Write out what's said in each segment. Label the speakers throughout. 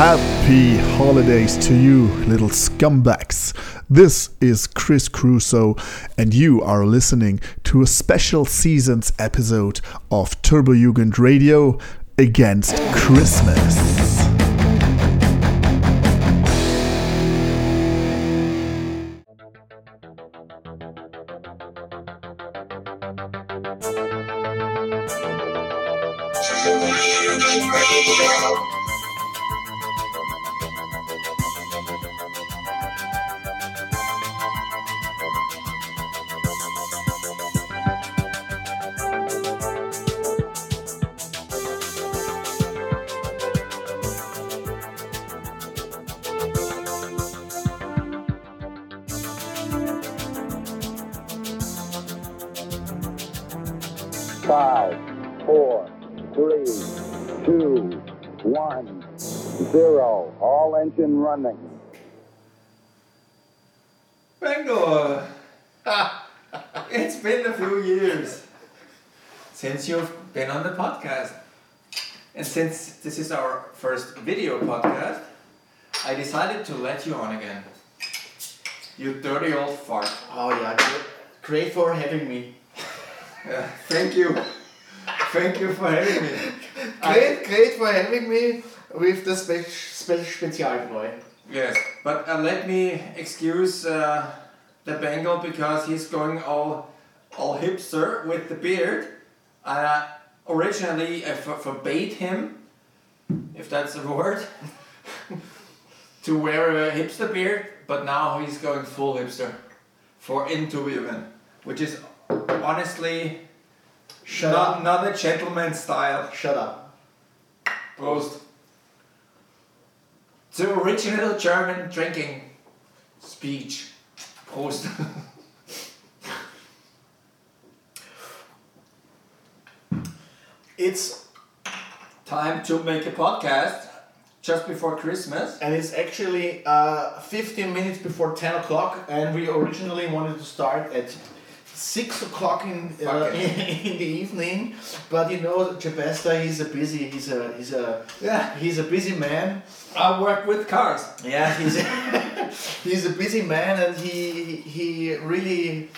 Speaker 1: Happy holidays to you, little scumbags. This is Chris Crusoe, and you are listening to a special seasons episode of Turbo Jugend Radio against Christmas.
Speaker 2: On the podcast. And since this is our first video podcast, I decided to let you on again. You dirty old fart.
Speaker 3: Oh yeah, great, for having me.
Speaker 2: Uh, thank you. Thank you for having me.
Speaker 3: Great, great for having me with the spe spe Spezialbräu.
Speaker 2: Yes, but uh, let me excuse uh, the Bengal because he's going all all hipster with the beard. Uh, originally, uh, I f- forbade him, if that's a word, to wear a hipster beard, but now he's going full hipster for into women, which is honestly
Speaker 3: Shut
Speaker 2: not,
Speaker 3: up.
Speaker 2: not a gentleman style.
Speaker 3: Shut up.
Speaker 2: Prost. The original German drinking speech. Prost.
Speaker 3: It's
Speaker 2: Time to make a podcast just before Christmas.
Speaker 3: and it's actually uh, 15 minutes before 10 o'clock, and we originally wanted to start at six o'clock in, uh,
Speaker 2: it.
Speaker 3: in the evening, but you know, Chapesta, he's a busy, he's a he's a
Speaker 2: Yeah.
Speaker 3: he's a busy man.
Speaker 2: I work with cars.
Speaker 3: Yeah, he's a, he's a busy man, and he he really,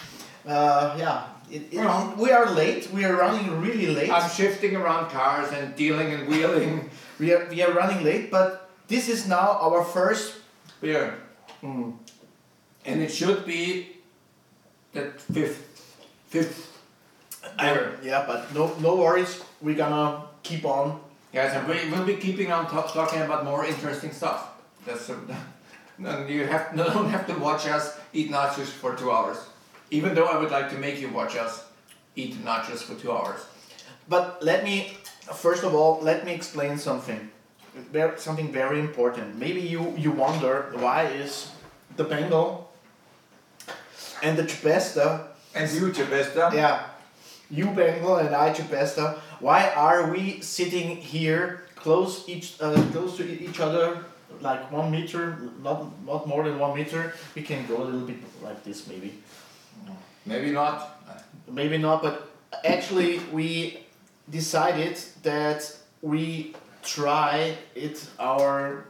Speaker 3: uh, yeah. It, it,
Speaker 2: Well.
Speaker 3: we are late. We are running really late.
Speaker 2: I'm shifting around cars and dealing and wheeling
Speaker 3: we are we are running late, but this is now our first.
Speaker 2: beer.
Speaker 3: Mm,
Speaker 2: And it should be the fifth. Fifth. beer.
Speaker 3: yeah, but no no worries. We're gonna keep on.
Speaker 2: Yes, and we will be keeping on top, talking about more interesting stuff. That's a, and you have don't have to watch us eat nachos for two hours. Even though I would like to make you watch us eat nachos for two hours.
Speaker 3: But let me first of all let me explain something. Something very important. Maybe you you wonder why is the Bengal and the Chapesta
Speaker 2: And you, Chebesta?
Speaker 3: Yeah, you Bengal and I Chapesta. Why are we sitting here close each uh, close to each other, like one meter, not not more than one meter? We can go a little bit like this, maybe.
Speaker 2: Maybe not.
Speaker 3: Maybe not, but actually we decided that we try it our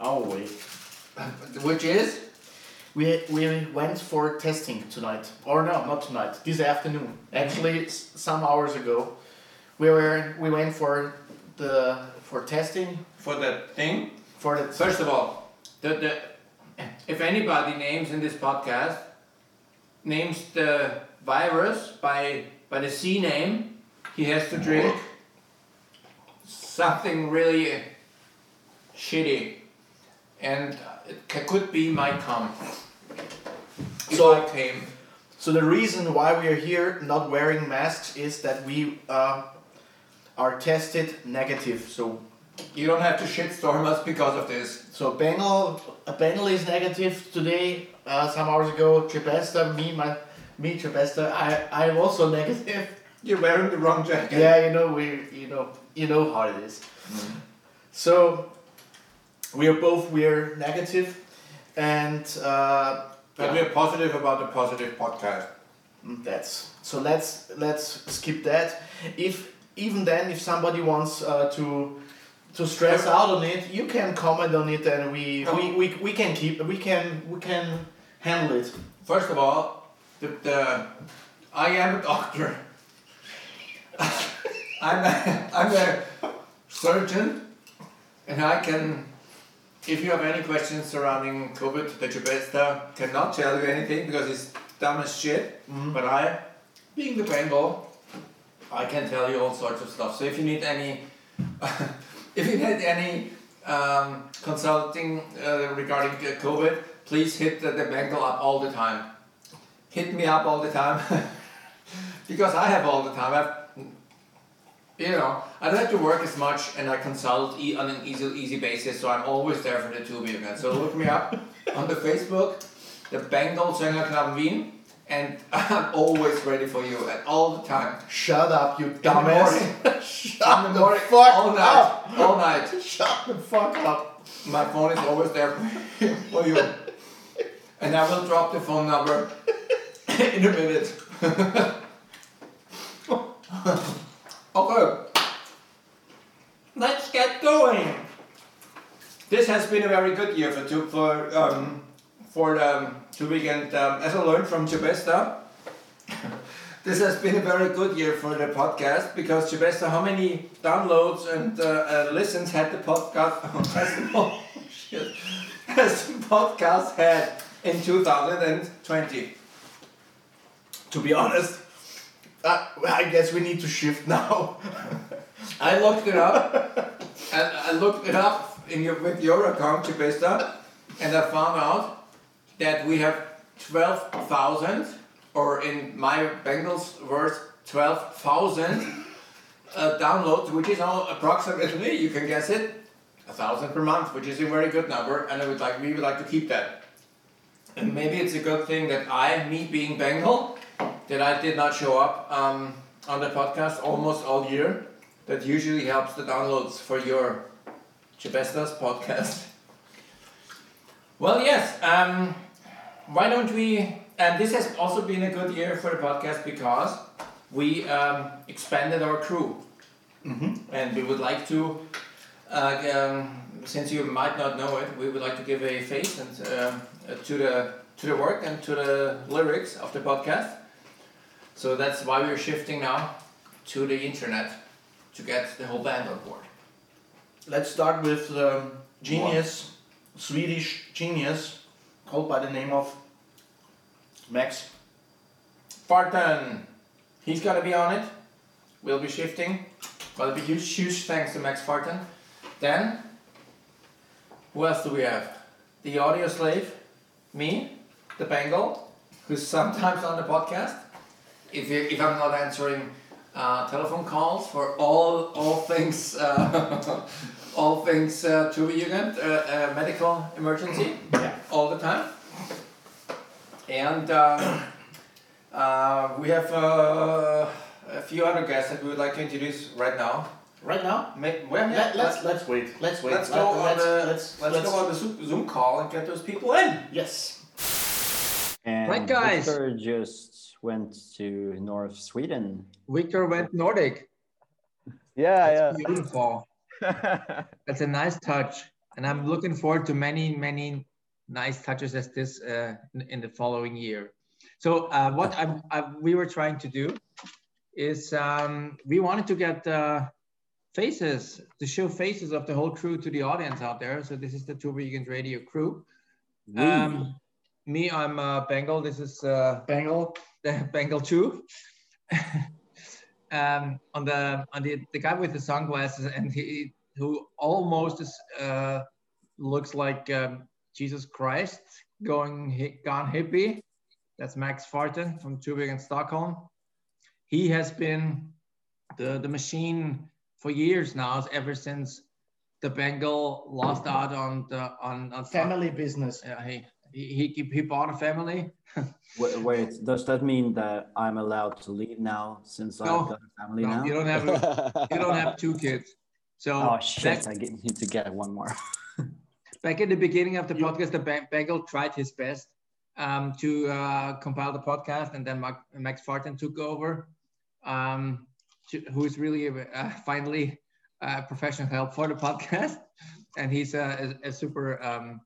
Speaker 3: our way.
Speaker 2: Which is?
Speaker 3: We, we went for testing tonight, or no, not tonight. This afternoon, actually, some hours ago, we were we went for the for testing
Speaker 2: For that thing?
Speaker 3: for the
Speaker 2: First of all, the, the, if anybody names in this podcast names the virus by by the C name, he has to drink something really shitty, and it could be my cum.
Speaker 3: So-
Speaker 2: I came.
Speaker 3: So the reason why we are here not wearing masks is that we uh, are tested negative. So
Speaker 2: You don't have to shitstorm us because of this.
Speaker 3: so Bengal Bengal is negative today. Uh, some hours ago, Chapesta, me my me Chapesta, I I am also negative.
Speaker 2: You're wearing the wrong jacket.
Speaker 3: Yeah, you know we you know you know how it is. So we are both we are negative, and uh,
Speaker 2: But
Speaker 3: yeah,
Speaker 2: we're positive about the positive podcast.
Speaker 3: that's so. Let's let's skip that. If even then, if somebody wants uh, to to stress out on it, you can comment on it, and we we, we, we can keep we can we can handle it.
Speaker 2: First of all, the, the I am a doctor. I'm a, I'm a surgeon, and I can. If you have any questions surrounding COVID, the Chubesta cannot tell you anything because it's dumb as shit. But I, being the Bengal, I can tell you all sorts of stuff. So if you need any, if you need any um, consulting uh, regarding COVID, please hit the, the Bengal up all the time. Hit me up all the time because I have all the time. I've, you know, I don't have to work as much, and I consult e- on an easy easy basis. So I'm always there for the two event. So look me up on the Facebook, the Bengal Sängerknaben Wien, and I'm always ready for you at all the time.
Speaker 3: Shut up, you dumbass! Shut
Speaker 2: in
Speaker 3: the
Speaker 2: the morning,
Speaker 3: fuck
Speaker 2: all night,
Speaker 3: up!
Speaker 2: all night.
Speaker 3: Shut the fuck up!
Speaker 2: My phone is always there for you. And I will drop the phone number in a minute. okay. Let's get going. This has been a very good year for two, for um, for the Turbojugend. Um, as I learned from Chubesta, this has been a very good year for the podcast because Chubesta, how many downloads and uh, uh, listens had the podcast? shit, has the podcast had in 2020?
Speaker 3: To be honest, uh, I guess we need to shift now.
Speaker 2: I looked it up, and I looked it up in your, with your account, Chubesta, and I found out that we have 12,000, or in my Bengals words, 12,000 uh, downloads, which is all approximately, you can guess it, a thousand per month, which is a very good number, and I would like, we would like to keep that. And maybe it's a good thing that I, me being Bengal, that I did not show up um, on the podcast almost all year. That usually helps the downloads for your Chibestas podcast. Well, yes. Um, why don't we? And this has also been a good year for the podcast because we um, expanded our crew, and we would like to. Uh, um, since you might not know it, we would like to give a face and uh, to the to the work and to the lyrics of the podcast. So that's why we're shifting now to the internet to get the whole band on board.
Speaker 3: Let's start with um, genius, Swedish genius, called by the name of Max.
Speaker 2: Farton, he's gonna be on it. We'll be shifting. Well, it'll huge, huge thanks to Max Farton. Then, who else do we have? The audio slave, me, the Bengal, who's sometimes on the podcast. If, you, if I'm not answering uh, telephone calls for all all things uh, all things uh, Turbojugend, uh, uh, medical emergency,
Speaker 3: Yeah.
Speaker 2: all the time. And um, uh, we have uh, a few other guests that we would like to introduce right now.
Speaker 3: Right now,
Speaker 2: May, well, yeah,
Speaker 3: let, let's let's wait. Let's wait.
Speaker 2: let's
Speaker 3: Let-
Speaker 2: go on
Speaker 3: let's,
Speaker 2: the
Speaker 3: let's,
Speaker 2: let's,
Speaker 3: let's-
Speaker 2: go on the Zoom Zoom call and get those people in.
Speaker 3: Yes.
Speaker 4: And
Speaker 2: Right, guys.
Speaker 4: Victor just went to North Sweden.
Speaker 2: Victor went Nordic.
Speaker 5: Yeah,
Speaker 2: beautiful.
Speaker 5: yeah.
Speaker 2: That's a nice touch, and I'm looking forward to many, many nice touches as this uh, in- in the following year. So uh, what I, I, we were trying to do is um, we wanted to get uh, faces to show faces of the whole crew to the audience out there. So this is the Turbojugend Radio crew.
Speaker 4: We-
Speaker 2: Um, me, I'm uh, Bengal. This is uh, Bengal, the Bengal two. um, on the on the the guy with the sunglasses and he who almost is, uh, looks like um, Jesus Christ going hi- gone hippie. That's Max Farten from Turbojugend Stockholm. He has been the the machine for years now, ever since the Bengal lost out on the on, on
Speaker 3: Family business.
Speaker 2: yeah, he, he, he, he bought a family.
Speaker 4: Wait, wait, does that mean that I'm allowed to leave now since
Speaker 2: No.
Speaker 4: I've got a family
Speaker 2: No,
Speaker 4: now?
Speaker 2: you don't have you don't have two kids. So
Speaker 4: oh shit!
Speaker 2: back,
Speaker 4: I get, need to get one more.
Speaker 2: back in the beginning of the podcast, the Ba- Bengal tried his best um, to uh, compile the podcast, and then Mac- Max Farten took over, um, to- who's really uh, finally uh, professional help for the podcast, and he's a, a, a super um,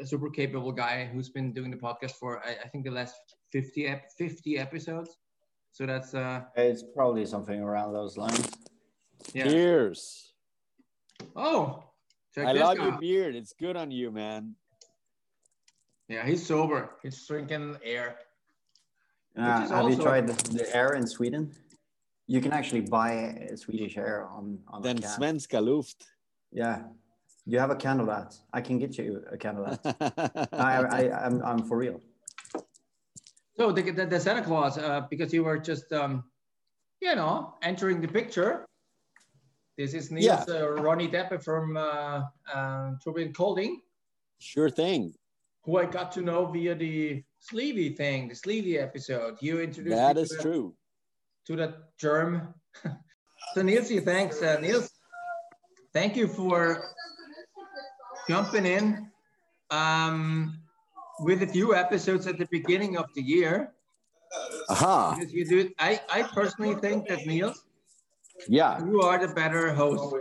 Speaker 2: a super capable guy who's been doing the podcast for I, I think the last 50 ep- 50 episodes. So that's uh
Speaker 4: It's probably something around those lines.
Speaker 2: yeah.
Speaker 6: Cheers.
Speaker 2: Oh, check
Speaker 6: I
Speaker 2: this
Speaker 6: love
Speaker 2: guy
Speaker 6: your beard. It's good on you, man.
Speaker 2: Yeah, he's sober. He's drinking air.
Speaker 4: Uh,
Speaker 2: is
Speaker 4: have you tried the, the air in Sweden? You can actually buy uh, Swedish air on on
Speaker 6: Den
Speaker 4: a can.
Speaker 6: svenska luft.
Speaker 4: Yeah, you have a can of that. I can get you a can of that. I, I, I'm, I'm for real.
Speaker 2: So the, the, the Santa Claus, uh, because you were just, um, you know, entering the picture. This is Niels uh, Ronnie Deppe from uh, uh, Turbojugend Kolding,
Speaker 6: sure thing.
Speaker 2: who I got to know via the Sleevy thing, the Sleevy episode. You introduced
Speaker 6: that is
Speaker 2: to the-
Speaker 6: true.
Speaker 2: To that germ. so Niels, thanks, uh, Niels. Thank you for jumping in um, with a few episodes at the beginning of the year.
Speaker 6: Aha.
Speaker 2: Because you do, I, I personally think that Niels,
Speaker 6: Yeah,
Speaker 2: you are the better host.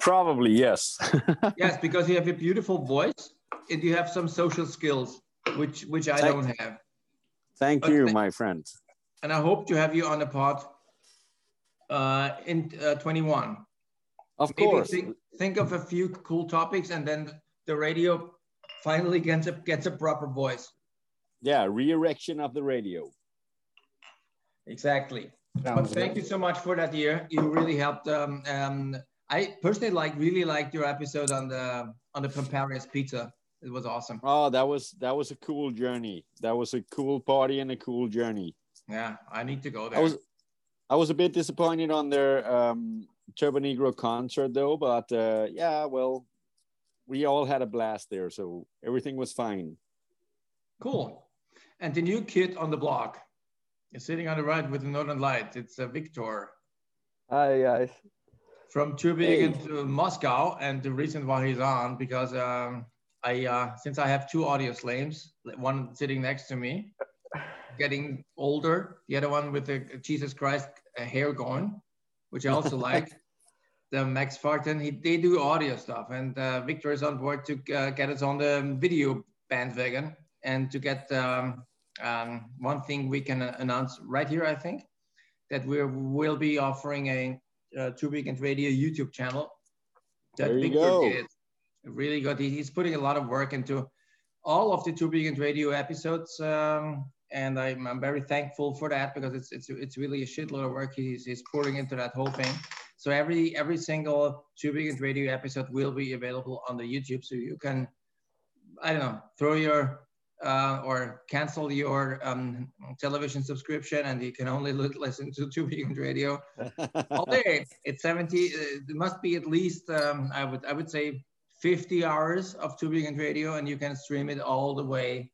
Speaker 6: probably yes.
Speaker 2: yes, because you have a beautiful voice and you have some social skills, which which I
Speaker 6: Thank-
Speaker 2: don't have.
Speaker 6: Thank
Speaker 2: But
Speaker 6: you,
Speaker 2: th-
Speaker 6: my friend.
Speaker 2: And I hope to have you on the pod uh, in uh, 21.
Speaker 6: Of
Speaker 2: Maybe
Speaker 6: course.
Speaker 2: think, think of a few cool topics and then the radio finally gets a, gets a proper voice.
Speaker 6: Yeah, re-erection of the radio.
Speaker 2: Exactly. But thank you so much for that year. You really helped. Um, um, I personally like really liked your episode on the on the Pamparius pizza. It was awesome.
Speaker 6: Oh, that was that was a cool journey. That was a cool party and a cool journey.
Speaker 2: Yeah, I need to go there.
Speaker 6: I was I was a bit disappointed on their um, Turbonegro concert though, but uh, yeah, well, we all had a blast there, so everything was fine.
Speaker 2: cool. And the new kid on the block is sitting on the right with the Northern Light. It's uh, Victor
Speaker 5: Hi guys.
Speaker 2: from Tübingen to Moscow, and the reason why he's on because um, I uh, since I have two audio slaves, one sitting next to me, getting older, the other one with the Jesus Christ uh, hair gone, which I also like. The Max Farton, he, they do audio stuff, and uh, Victor is on board to uh, get us on the video bandwagon and to get um, um, one thing we can announce right here, I think, that we will be offering a uh, Turbojugend Radio YouTube channel that
Speaker 6: There you
Speaker 2: Victor
Speaker 6: go.
Speaker 2: did. Really good. He- He's putting a lot of work into all of the Turbojugend Radio episodes, um, and I'm, I'm very thankful for that because it's it's it's really a shitload of work he's, he's pouring into that whole thing. So every every single Weekend Radio episode will be available on the YouTube, so you can I don't know throw your uh, or cancel your um, television subscription, and you can only listen to Turbojugend Radio all day. It's 70. Uh, it must be at least um, I would I would say 50 hours of Turbojugend Radio, and you can stream it all the way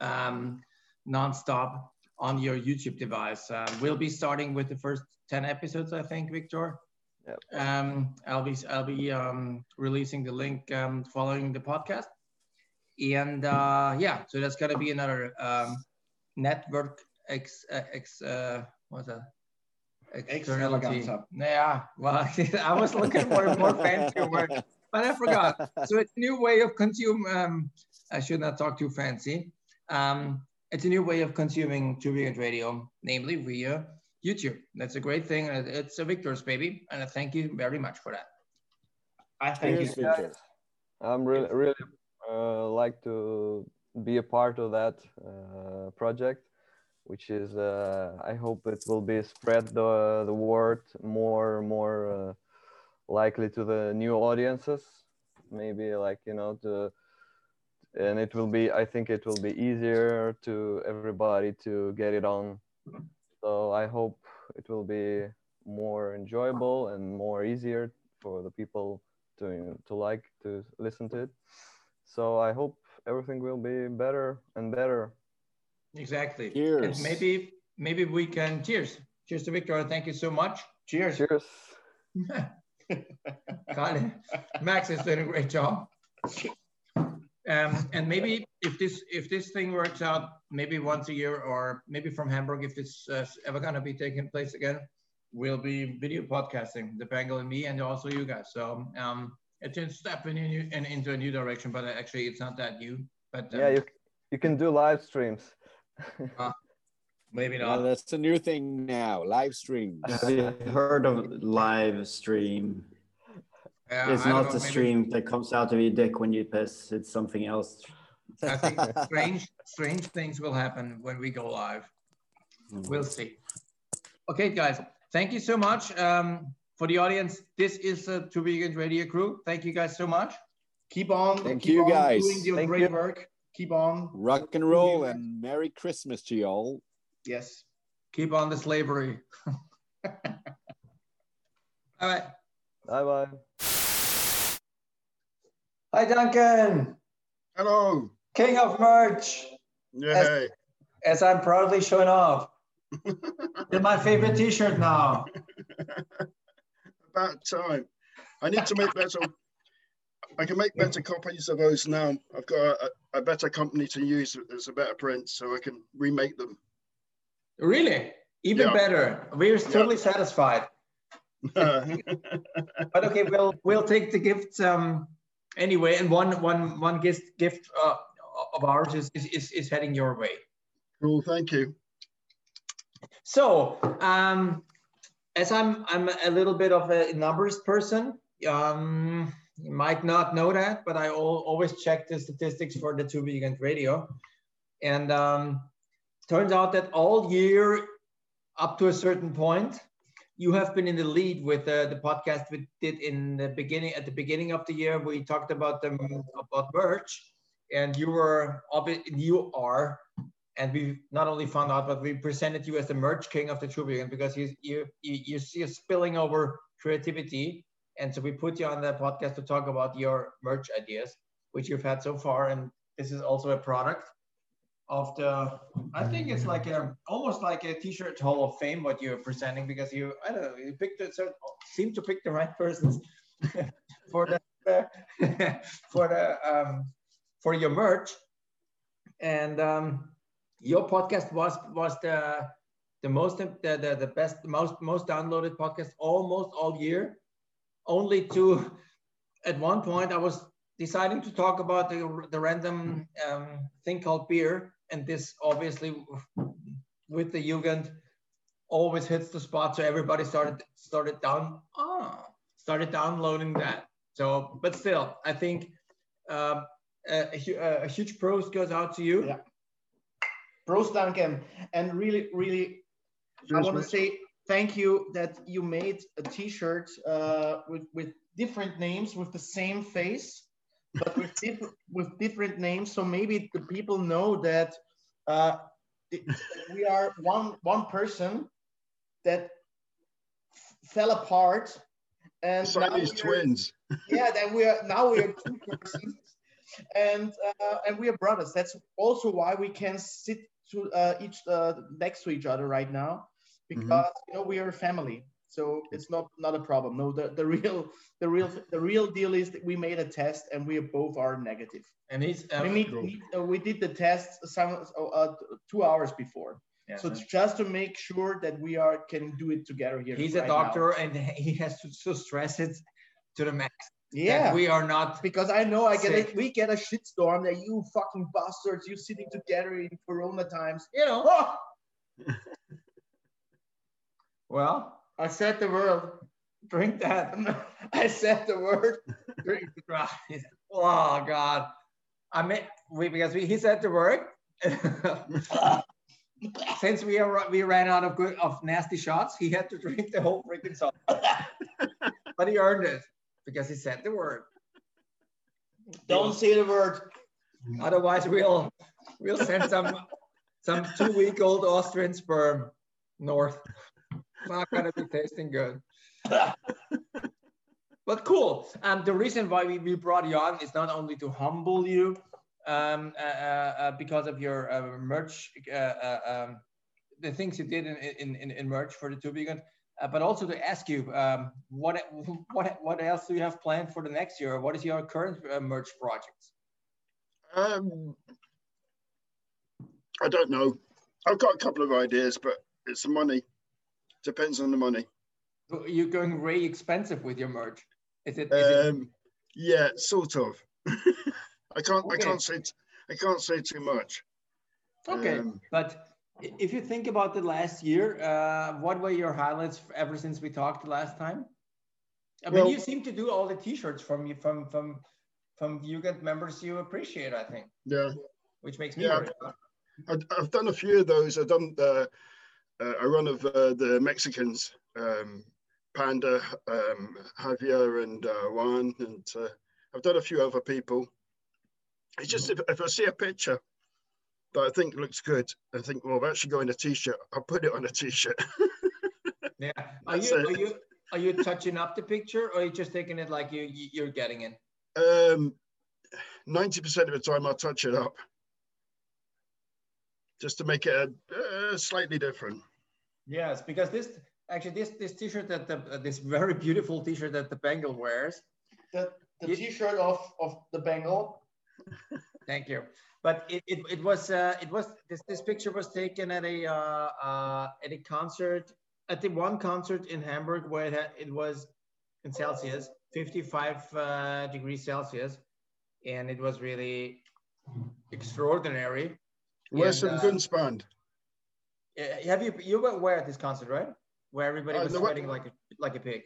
Speaker 2: um, nonstop on your YouTube device. Uh, we'll be starting with the first 10 episodes, I think, Victor.
Speaker 5: Yep.
Speaker 2: Um, I'll be I'll be um, releasing the link um, following the podcast, and uh, yeah, so that's gonna be another um, network ex uh, ex uh, what's that? Externality. Yeah, well, I was looking for a more fancy word, but I forgot. So it's a new way of consume. Um, I should not talk too fancy. Um, it's a new way of consuming Turbojugend radio, namely via YouTube. That's a great thing. and It's a Victor's baby, and I thank you very much for that.
Speaker 3: I thank
Speaker 6: Cheers,
Speaker 3: you.
Speaker 6: Victor.
Speaker 5: I'm really really uh, like to be a part of that uh, project, which is uh, I hope it will be spread the the word more more uh, likely to the new audiences. Maybe like you know to and it will be I think it will be easier to everybody to get it on. So I hope it will be more enjoyable and more easier for the people to to like to listen to it. So I hope everything will be better and better.
Speaker 2: Exactly.
Speaker 6: Cheers.
Speaker 2: And maybe maybe we can cheers. Cheers to Victor. Thank you so much.
Speaker 3: Cheers.
Speaker 5: Cheers.
Speaker 2: Got it. Max is doing a great job. Um, and maybe if this if this thing works out, maybe once a year, or maybe from Hamburg, if it's uh, ever gonna be taking place again,
Speaker 7: we'll be video podcasting, the Bengal and me, and also you guys. So um, it's a step in, a new, in into a new direction, but actually it's not that new. But um,
Speaker 5: Yeah, you you can do live streams.
Speaker 7: maybe
Speaker 6: Yeah,
Speaker 7: not.
Speaker 6: that's a new thing now. Live streams.
Speaker 4: Have you heard of live stream?
Speaker 7: Yeah,
Speaker 4: It's
Speaker 7: I don't
Speaker 4: not
Speaker 7: know,
Speaker 4: the
Speaker 7: maybe-
Speaker 4: stream that comes out of your dick when you piss. It's something else.
Speaker 7: I think strange, strange things will happen when we go live. We'll see. Okay, guys, thank you so much um, for the audience. This is uh, Turbojugend Radio Crew. Thank you guys so much.
Speaker 3: Keep on.
Speaker 6: Thank
Speaker 3: keep
Speaker 6: you,
Speaker 3: on
Speaker 6: guys.
Speaker 3: Doing your
Speaker 5: Thank
Speaker 3: great
Speaker 5: you.
Speaker 3: work. Keep on.
Speaker 6: Rock and roll and Merry Christmas to y'all.
Speaker 3: Yes.
Speaker 7: Keep on the slavery. All right.
Speaker 5: Bye bye.
Speaker 2: Hi, Duncan,
Speaker 8: Hello.
Speaker 2: king of merch,
Speaker 8: Yeah.
Speaker 2: as I'm proudly showing off. With my favorite T-shirt now.
Speaker 8: About time. I need to make better. I can make better copies of those now. I've got a, a better company to use as a better print, so I can remake them.
Speaker 2: Really? Even
Speaker 8: Yeah.
Speaker 2: better. We're totally satisfied. But okay, we'll we'll take the gifts um anyway, and one one one gift gift uh, of ours is, is is heading your way.
Speaker 8: cool. Thank you.
Speaker 2: So, um, as I'm I'm a little bit of a numbers person, um, you might not know that, but I al- always check the statistics for the Turbojugend Radio, and um, turns out that all year, up to a certain point, you have been in the lead with uh, the podcast we did in the beginning. At the beginning of the year, we talked about them about merch, and you were you are and we not only found out, but we presented you as the merch king of the Vegan because you you you, you see spilling over creativity, and so we put you on the podcast to talk about your merch ideas, which you've had so far, and this is also a product of the. I think it's like a almost like a T-shirt Hall of Fame what you're presenting because you I don't know you picked it seem to pick the right persons for the for the um, for your merch and um, your podcast was was the the most the, the, the best most most downloaded podcast almost all year only to at one point i was deciding to talk about the, the random um, thing called beer. And this obviously with the Jugend always hits the spot. So everybody started started down ah, started downloading that. So but still i think um, a, a a huge pros goes out to you.
Speaker 3: Yeah. Bros Duncan. And really, really, I want to say thank you that you made a T-shirt uh, with with different names with the same face, but with different with different names. So maybe the people know that uh, we are one one person that fell apart, and now
Speaker 8: Siamese twins.
Speaker 3: yeah, then we are now we are two persons, and uh, and we are brothers. That's also why we can sit to uh, each uh, next to each other right now, because you know we are a family. So it's not not a problem. No, the, the real the real the real deal is that we made a test and we both are negative.
Speaker 2: and he's uh,
Speaker 3: we, meet, meet- uh, we did the test some uh, two hours before.
Speaker 2: yeah,
Speaker 3: So it's just to make sure that we are can do it together here.
Speaker 2: he's a
Speaker 3: right now.
Speaker 2: doctor and he has to, to stress it to the max that
Speaker 3: Yeah.
Speaker 2: we are not
Speaker 3: because I know I get a,
Speaker 2: Sick.
Speaker 3: we get a shitstorm that you fucking bastards, you sitting together in Corona times.
Speaker 2: you know
Speaker 3: Oh,
Speaker 2: well
Speaker 3: I said the word.
Speaker 2: drink that
Speaker 3: I said the word.
Speaker 2: drink the dry. oh god i mean we because we, he said the word since we are we ran out of good of nasty shots he had to drink the whole freaking song but he earned it because he said the word
Speaker 3: Don't say the word.
Speaker 2: Otherwise, we'll we'll send some some two week old Austrian sperm north. Not gonna be tasting good. But cool. Um, the reason why we, we brought you on is not only to humble you, um, uh, uh, uh, because of your uh, merch, uh, uh, um, the things you did in in, in, in merch for the Turbojugend, but also to ask you um, what what what else do you have planned for the next year? What is your current merch projects?
Speaker 8: Um, I don't know. I've got a couple of ideas, but it's money. Depends on the money.
Speaker 2: You're going very expensive with your merch. Is it? Is it
Speaker 8: Um, yeah, sort of. I can't. I can't say. I can't say too much.
Speaker 2: okay,
Speaker 8: um,
Speaker 2: but if you think about the last year, uh, what were your highlights ever since we talked last time? I mean,
Speaker 8: Well-
Speaker 2: you seem to do all the T-shirts from you from from from Jugend members you appreciate. I think,
Speaker 8: Yeah,
Speaker 2: which makes me
Speaker 8: Yeah.
Speaker 2: very happy.
Speaker 8: I, I've done a few of those. I've done uh, a run of uh, the Mexicans, um, Panda, um, Javier, and uh, Juan, and uh, I've done a few other people. It's just if, if I see a picture that I think looks good, I think, well, I've actually got in a t-shirt. I'll put it on a t-shirt.
Speaker 2: Yeah. Are you
Speaker 8: it.
Speaker 2: are you are you touching up the picture, or are you just taking it like you you- you're getting it?
Speaker 8: Um, 90% of the time I'll touch it up just to make it a, uh, slightly different.
Speaker 2: Yes, because this actually this this T-shirt that the uh, this very beautiful T-shirt that the Bengal wears.
Speaker 3: The, the
Speaker 2: You-
Speaker 3: T-shirt of of the Bengal.
Speaker 2: Thank you. But it, it, it was uh, it was this this picture was taken at a uh, uh, at a concert at the one concert in Hamburg where it, had, it was in Celsius 55 uh, degrees Celsius and it was really extraordinary.
Speaker 8: Where's some
Speaker 2: uh,
Speaker 8: Grünspan?
Speaker 2: Uh, Have you you were at this concert, right? Where everybody
Speaker 8: Uh,
Speaker 2: was
Speaker 8: one-
Speaker 2: sweating like a like a pig.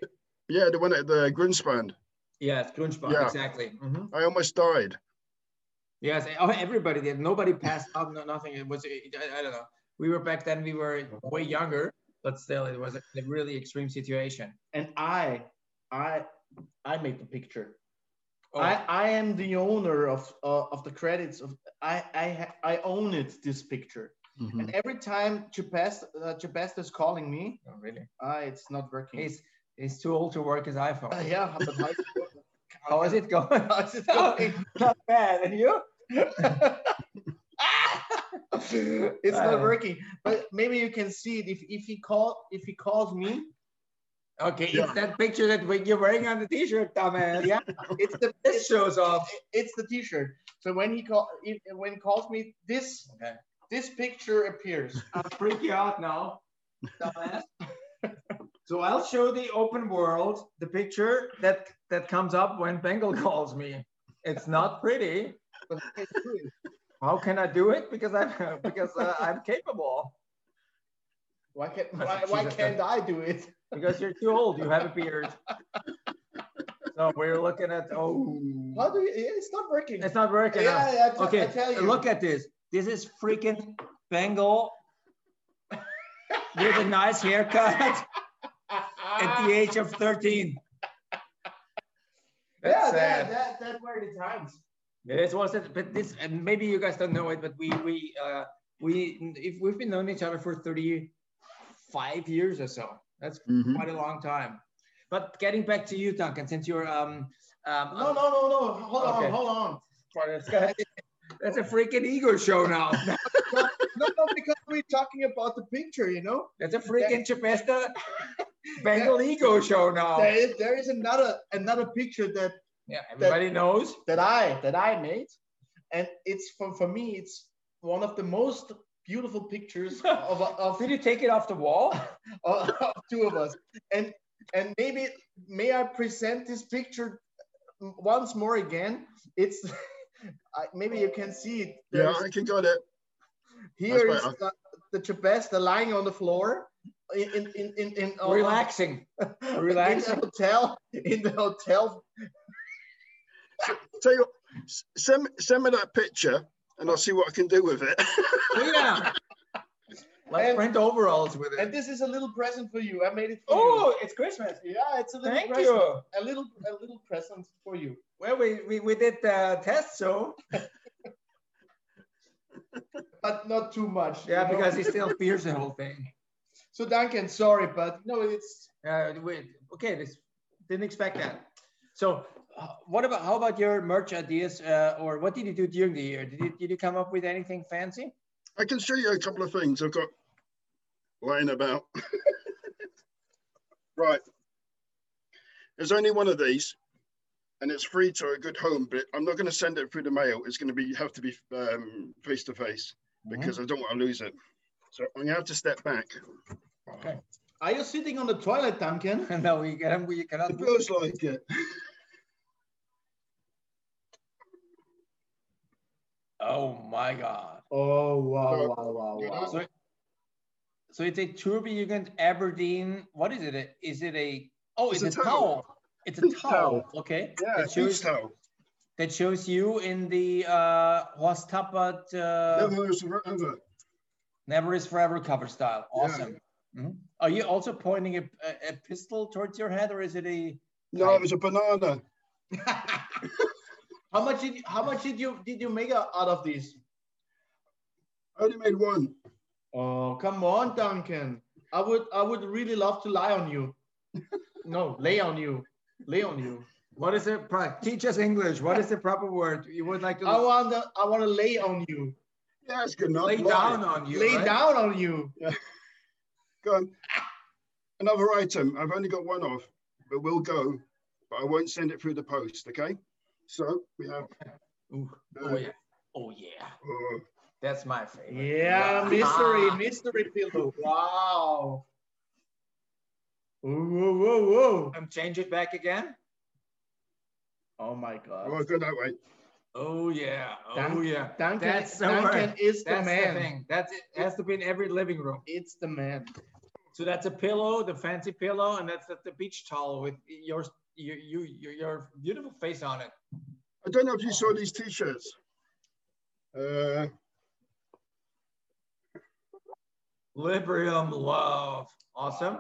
Speaker 8: Yeah, the one at the Grünspan.
Speaker 2: Yes, Grünspan,
Speaker 8: Yeah.
Speaker 2: exactly. Mhm.
Speaker 8: I almost died.
Speaker 2: Yes, oh, everybody did. Nobody passed out. No, nothing. It was. I, don't know. We were back then. We were way younger, but still, it was a really extreme situation.
Speaker 3: and I, I, I made the picture.
Speaker 2: Oh,
Speaker 3: I, I am the owner of uh, of the credits of I I I own it this picture.
Speaker 8: Mm-hmm.
Speaker 3: And every time Chapest uh, Chapest is calling me,
Speaker 2: oh, really?
Speaker 3: ah, it's not working.
Speaker 2: He's he's too old to work his iPhone.
Speaker 3: Uh, yeah, but how,
Speaker 2: How is it going?
Speaker 3: how's it going?
Speaker 2: Not bad. And you?
Speaker 3: it's not
Speaker 2: Uh,
Speaker 3: working. But maybe you can see it if if he call if he calls me.
Speaker 2: Okay,
Speaker 8: Yeah.
Speaker 2: it's that picture that you're wearing on the T-shirt, dumbass.
Speaker 3: Yeah, it's the
Speaker 2: This shows off.
Speaker 3: it's the T-shirt. So when he call when he calls me, this
Speaker 2: Okay.
Speaker 3: this picture appears.
Speaker 2: I'll freak you out now. dumbass. so I'll show the open world the picture that that comes up when Bengal calls me. It's not pretty, but it's true. How can I do it? Because I'm because uh, I'm capable.
Speaker 3: Why can't why, why can't I do it?
Speaker 2: Because you're too old. You have a beard. So we're looking at oh,
Speaker 3: How do you? It's not working.
Speaker 2: it's not working.
Speaker 3: yeah, yeah, I
Speaker 2: Okay,
Speaker 3: I tell you.
Speaker 2: look at this. This is freaking Bengal with a nice haircut at the age of 13.
Speaker 3: yeah,
Speaker 2: That's
Speaker 3: that,
Speaker 2: sad.
Speaker 3: that, that were the times.
Speaker 2: This was it, but this, and maybe you guys don't know it, but we, we, uh, we, if we've been knowing each other for 35 years or so, that's
Speaker 8: Mhm.
Speaker 2: quite a long time. But getting back to you, Duncan, since you're, um, um,
Speaker 3: No, no, no, no. Hold
Speaker 2: Okay.
Speaker 3: on, hold on.
Speaker 2: that's a freaking ego show now.
Speaker 3: No, no, because we're talking about the picture, you know.
Speaker 2: That's a freaking Chapesta Bengal ego show now.
Speaker 3: There is, there is another another picture that
Speaker 2: Yeah, everybody knows.
Speaker 3: that I that I made, and it's for for me it's one of the most beautiful pictures of of,
Speaker 2: Did you take it off the wall?
Speaker 3: of, of two of us. And and maybe may I present this picture once more again? It's maybe you can see it.
Speaker 8: Yeah, I can got it.
Speaker 3: Here is
Speaker 8: better.
Speaker 3: the, the Chapesta lying on the floor in in in in, in uh, on-
Speaker 2: Relaxing.
Speaker 3: in the hotel in the hotel.
Speaker 8: Tell you, what, send send me that picture, and I'll see what I can do with it.
Speaker 2: Yeah. Like print overalls with it.
Speaker 3: And this is a little present for you. I made it for
Speaker 2: Oh, it's Christmas.
Speaker 3: Yeah, it's a little
Speaker 2: Thank
Speaker 3: present.
Speaker 2: you.
Speaker 3: A little a little present for you.
Speaker 2: Well, we, we, we did the test, so
Speaker 3: But not too much.
Speaker 2: yeah,
Speaker 3: you know?
Speaker 2: because he still fears the whole thing.
Speaker 3: So Duncan, sorry, but no, it's
Speaker 2: Uh, wait, okay, this didn't expect that. So, what about how about your merch ideas, uh, or what did you do during the year? Did you, did you come up with anything fancy?
Speaker 8: I can show you a couple of things I've got lying about. right. There's only one of these, and it's free to a good home, but I'm not going to send it through the mail. It's going to be have to be um, face to face because I don't want to lose it. So I'm going to have to step back.
Speaker 2: Okay.
Speaker 3: Are you sitting on the toilet, Duncan?
Speaker 2: no, we can, we cannot.
Speaker 8: It feels like it.
Speaker 2: Oh my God.
Speaker 3: Oh wow,
Speaker 8: So,
Speaker 3: wow, wow, wow.
Speaker 2: So, so it's a Turbojugend Aberdeen. What is it? Is it a? Oh, it's,
Speaker 8: It's
Speaker 2: a
Speaker 8: a
Speaker 2: towel.
Speaker 8: towel.
Speaker 2: It's a
Speaker 8: Beach
Speaker 2: towel.
Speaker 8: towel.
Speaker 2: Okay.
Speaker 8: Yeah,
Speaker 2: That
Speaker 8: beach
Speaker 2: shows
Speaker 8: towel.
Speaker 2: that shows you in the uh, Horst Tappert uh,
Speaker 8: Never is forever.
Speaker 2: Never is Forever cover style.
Speaker 8: Yeah.
Speaker 2: Awesome. Mhm. Are you also pointing a, a, a pistol towards your head, or is it a?
Speaker 8: No, it was a banana.
Speaker 3: how much did you, how much did you did you make out of this?
Speaker 8: I only made one.
Speaker 3: Oh come on, Duncan. I would I would really love to lie on you. no, lay on you, lay on you.
Speaker 2: What is it? Teach us English. What is the proper word? You would like to
Speaker 3: I want to I want to lay on you,
Speaker 8: Yeah, it's good
Speaker 2: lay down on you.
Speaker 3: lay
Speaker 2: right?
Speaker 3: down on you.
Speaker 8: Go on. Another item. I've only got one of, but we'll go. But I won't send it through the post. Okay. So we have.
Speaker 2: Ooh, oh yeah. Oh yeah.
Speaker 8: uh,
Speaker 2: That's my favorite.
Speaker 3: Yeah,
Speaker 2: Wow.
Speaker 3: mystery, mystery pillow. Wow. Whoa, whoa, whoa, whoa.
Speaker 2: And change it back again.
Speaker 3: Oh my god.
Speaker 8: won't go that way.
Speaker 2: Oh yeah. Oh
Speaker 3: Dun-
Speaker 2: yeah.
Speaker 3: Duncan,
Speaker 2: That's the
Speaker 3: Duncan
Speaker 2: word.
Speaker 3: is the
Speaker 2: That's the
Speaker 3: man.
Speaker 2: thing. That's it. Has to be in every living room.
Speaker 3: It's the man.
Speaker 2: So that's a pillow, the fancy pillow, and that's the, the beach towel with your you, you your your beautiful face on it.
Speaker 8: I don't know if you saw these T-shirts. Uh,
Speaker 2: Librium love. Awesome.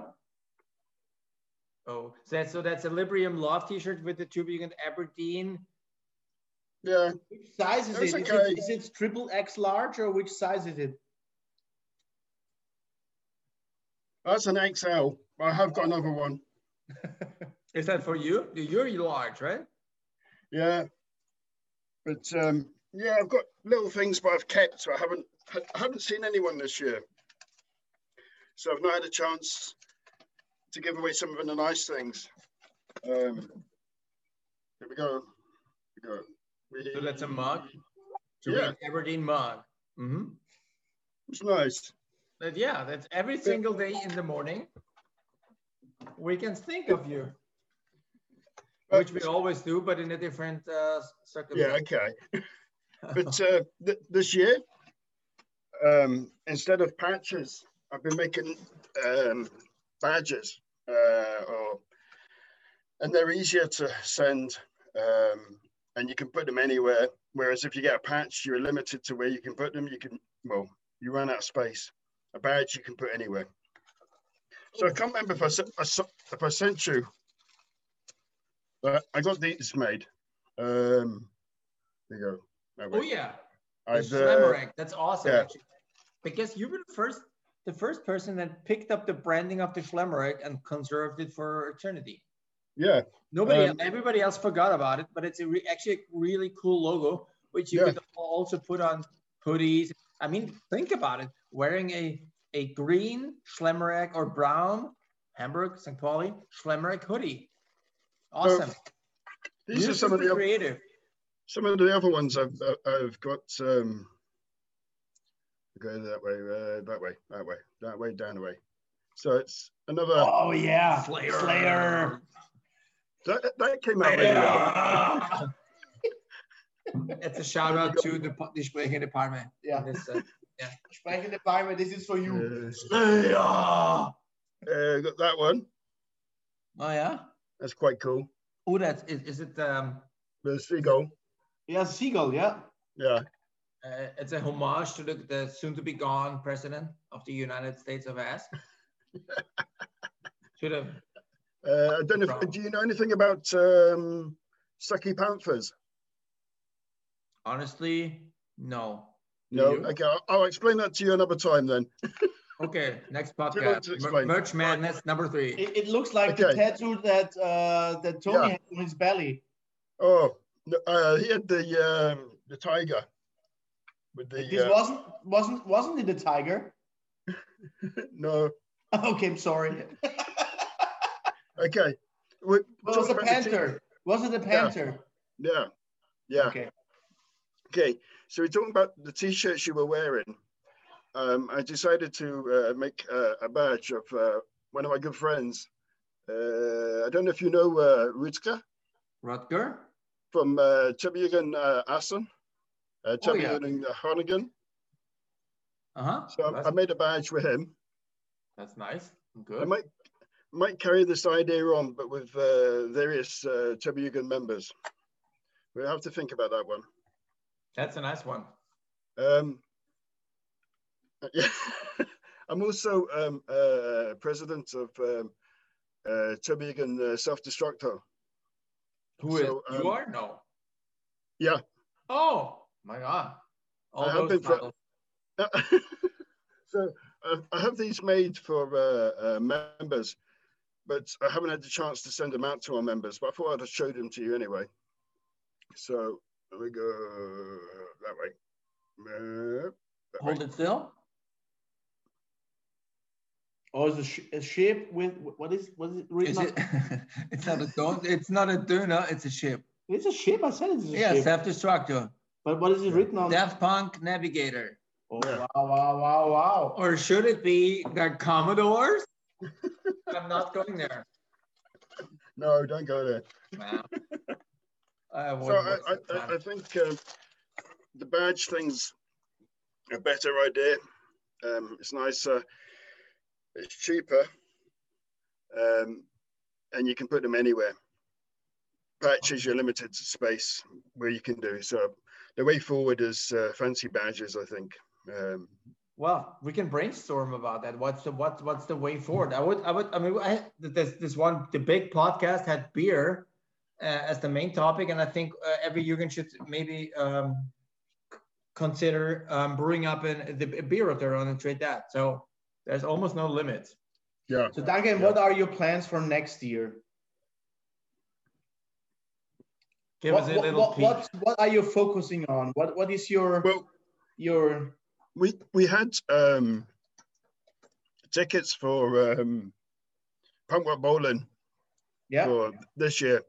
Speaker 2: Oh, so that's, so that's a Librium love t-shirt with the Turbojugend Aberdeen.
Speaker 8: yeah,
Speaker 3: Which size is it? Is
Speaker 8: okay.
Speaker 3: it? Is it triple X large or which size is it?
Speaker 8: that's an XL. I have got another one.
Speaker 2: Is that for you? You're large, right?
Speaker 8: Yeah, but um, yeah, I've got little things, but I've kept. So I haven't. I haven't seen anyone this year, so I've not had a chance to give away some of the nice things. Um, here we go. Here we go. We,
Speaker 2: So that's a mug.
Speaker 8: Yeah.
Speaker 2: Turbojugend Aberdeen mug. hmm
Speaker 8: It's nice.
Speaker 2: But yeah, that's every single day in the morning. We can think of you, which we always do, but in a different uh,
Speaker 8: Yeah, okay. but uh, th- this year, um, instead of patches, I've been making um, badges, uh, or and they're easier to send, um, and you can put them anywhere. Whereas if you get a patch, you're limited to where you can put them. You can, well, you run out of space. A badge you can put anywhere. So I can't remember if I, se- I se- if I sent you. But I got these made. Um, there you go.
Speaker 2: Oh yeah, the
Speaker 8: I've, uh,
Speaker 2: That's awesome,
Speaker 8: yeah.
Speaker 2: actually. Because you were the first, the first person that picked up the branding of the Schlemmerich and conserved it for eternity.
Speaker 8: yeah,
Speaker 2: Nobody,
Speaker 8: Um,
Speaker 2: everybody else forgot about it, but it's a re- actually a really cool logo, which you
Speaker 8: Yeah.
Speaker 2: could also put on hoodies. I mean, think about it: wearing a a green Schlemmerich or brown Hamburg, St. Pauli Schlemmerich hoodie. Awesome.
Speaker 8: these
Speaker 2: You're
Speaker 8: are some of the
Speaker 2: creative.
Speaker 8: some of the other ones I've uh, I've got. Um, go that way, uh, that way, that way, that way, down the way. So it's another.
Speaker 3: Oh yeah,
Speaker 2: Slayer.
Speaker 3: Slayer.
Speaker 8: That, that came out really well.
Speaker 2: It's a shout out to the, the sprechende Palme.
Speaker 3: Yeah.
Speaker 2: This, uh,
Speaker 3: Sprechende Palme, this is for you.
Speaker 8: Uh, uh, got that one.
Speaker 2: oh yeah.
Speaker 8: That's quite cool.
Speaker 2: Oh, that's is, is it? Um,
Speaker 8: The seagull.
Speaker 3: Yeah, seagull. Yeah.
Speaker 8: Yeah.
Speaker 2: uh, it's a homage to the, the soon-to-be gone president of the United States of S. Should have.
Speaker 8: Uh, I don't know. If, do you know anything about um, Sucky Panthers?
Speaker 2: Honestly, no. Do
Speaker 8: No.
Speaker 2: you?
Speaker 8: Okay, I'll, I'll explain that to you another time then.
Speaker 2: Okay, next podcast. Mer- Merch Madness number three.
Speaker 3: It, it looks like the tattoo that uh, that Tony
Speaker 8: Yeah.
Speaker 3: had on his belly.
Speaker 8: Oh, uh, he had the um, the tiger with the.
Speaker 3: This
Speaker 8: uh,
Speaker 3: wasn't wasn't wasn't it a tiger?
Speaker 8: no.
Speaker 3: Okay, I'm sorry.
Speaker 8: Okay. We,
Speaker 3: It was a
Speaker 8: about the t-
Speaker 3: panther. Was it a panther?
Speaker 8: Yeah. Yeah.
Speaker 3: Okay.
Speaker 8: Okay. So we're talking about the t-shirts you were wearing. Um, I decided to uh, make uh, a badge of uh, one of my good friends. Uh, I don't know if you know uh, Rutger
Speaker 2: Rutger?
Speaker 8: from uh, Turbojugend uh, Assen, uh,
Speaker 2: Oh, yeah.
Speaker 8: Uh.
Speaker 2: Uh-huh.
Speaker 8: So I- I made a badge with him.
Speaker 2: that's nice.
Speaker 8: I
Speaker 2: Good.
Speaker 8: might might carry this idea on, but with uh, various uh, Turbojugend members. We'll have to think about that one.
Speaker 2: That's a nice one.
Speaker 8: Um, I'm also um, uh, president of um, uh, Turbojugend uh, Self Destructor.
Speaker 2: Who is
Speaker 8: So,
Speaker 2: you
Speaker 8: um,
Speaker 2: are? No.
Speaker 8: Yeah,
Speaker 2: Oh my god. All
Speaker 8: I have
Speaker 2: those titles.
Speaker 8: so uh, I have these made for uh, uh, members, but I haven't had the chance to send them out to our members. But I thought I'd show them to you anyway. So let me go that way. That way.
Speaker 2: Hold it still.
Speaker 3: Or is a, sh- a ship with what is what is it written?
Speaker 2: Is
Speaker 3: on-
Speaker 2: it, it's not a don't it's not a duna, it's a ship.
Speaker 3: It's a ship. I said it's a ship.
Speaker 2: Yeah,
Speaker 3: ship.
Speaker 2: self-destructor.
Speaker 3: But what is it written on?
Speaker 2: Daft Punk Navigator.
Speaker 3: Oh, wow, wow, wow, wow.
Speaker 2: Or should it be the Commodores? I'm not going there.
Speaker 8: No, don't go there.
Speaker 2: Nah. I
Speaker 8: So I, I, I- think um, the badge thing's a better idea. Um, it's nicer, it's cheaper, um, and you can put them anywhere. Patches, you're limited to space where you can do. So the way forward is uh, fancy badges, I think. Um,
Speaker 2: Well, we can brainstorm about that. What's the what what's the way forward? I would I would I mean I, this this one the big podcast had beer uh, as the main topic, and I think uh, every Jürgen should maybe um, consider um, brewing up an, the beer of their own and trade that. So there's almost no limit.
Speaker 8: yeah.
Speaker 3: So Duncan, what are your plans for next year?
Speaker 2: Give
Speaker 3: what,
Speaker 2: us a
Speaker 3: what-
Speaker 2: little
Speaker 3: what,
Speaker 2: peek.
Speaker 3: what, what are you focusing on? What what is your
Speaker 8: Well,
Speaker 3: your
Speaker 8: we we had um, tickets for um, Punk Rock Bowling
Speaker 3: yeah?
Speaker 8: for this year,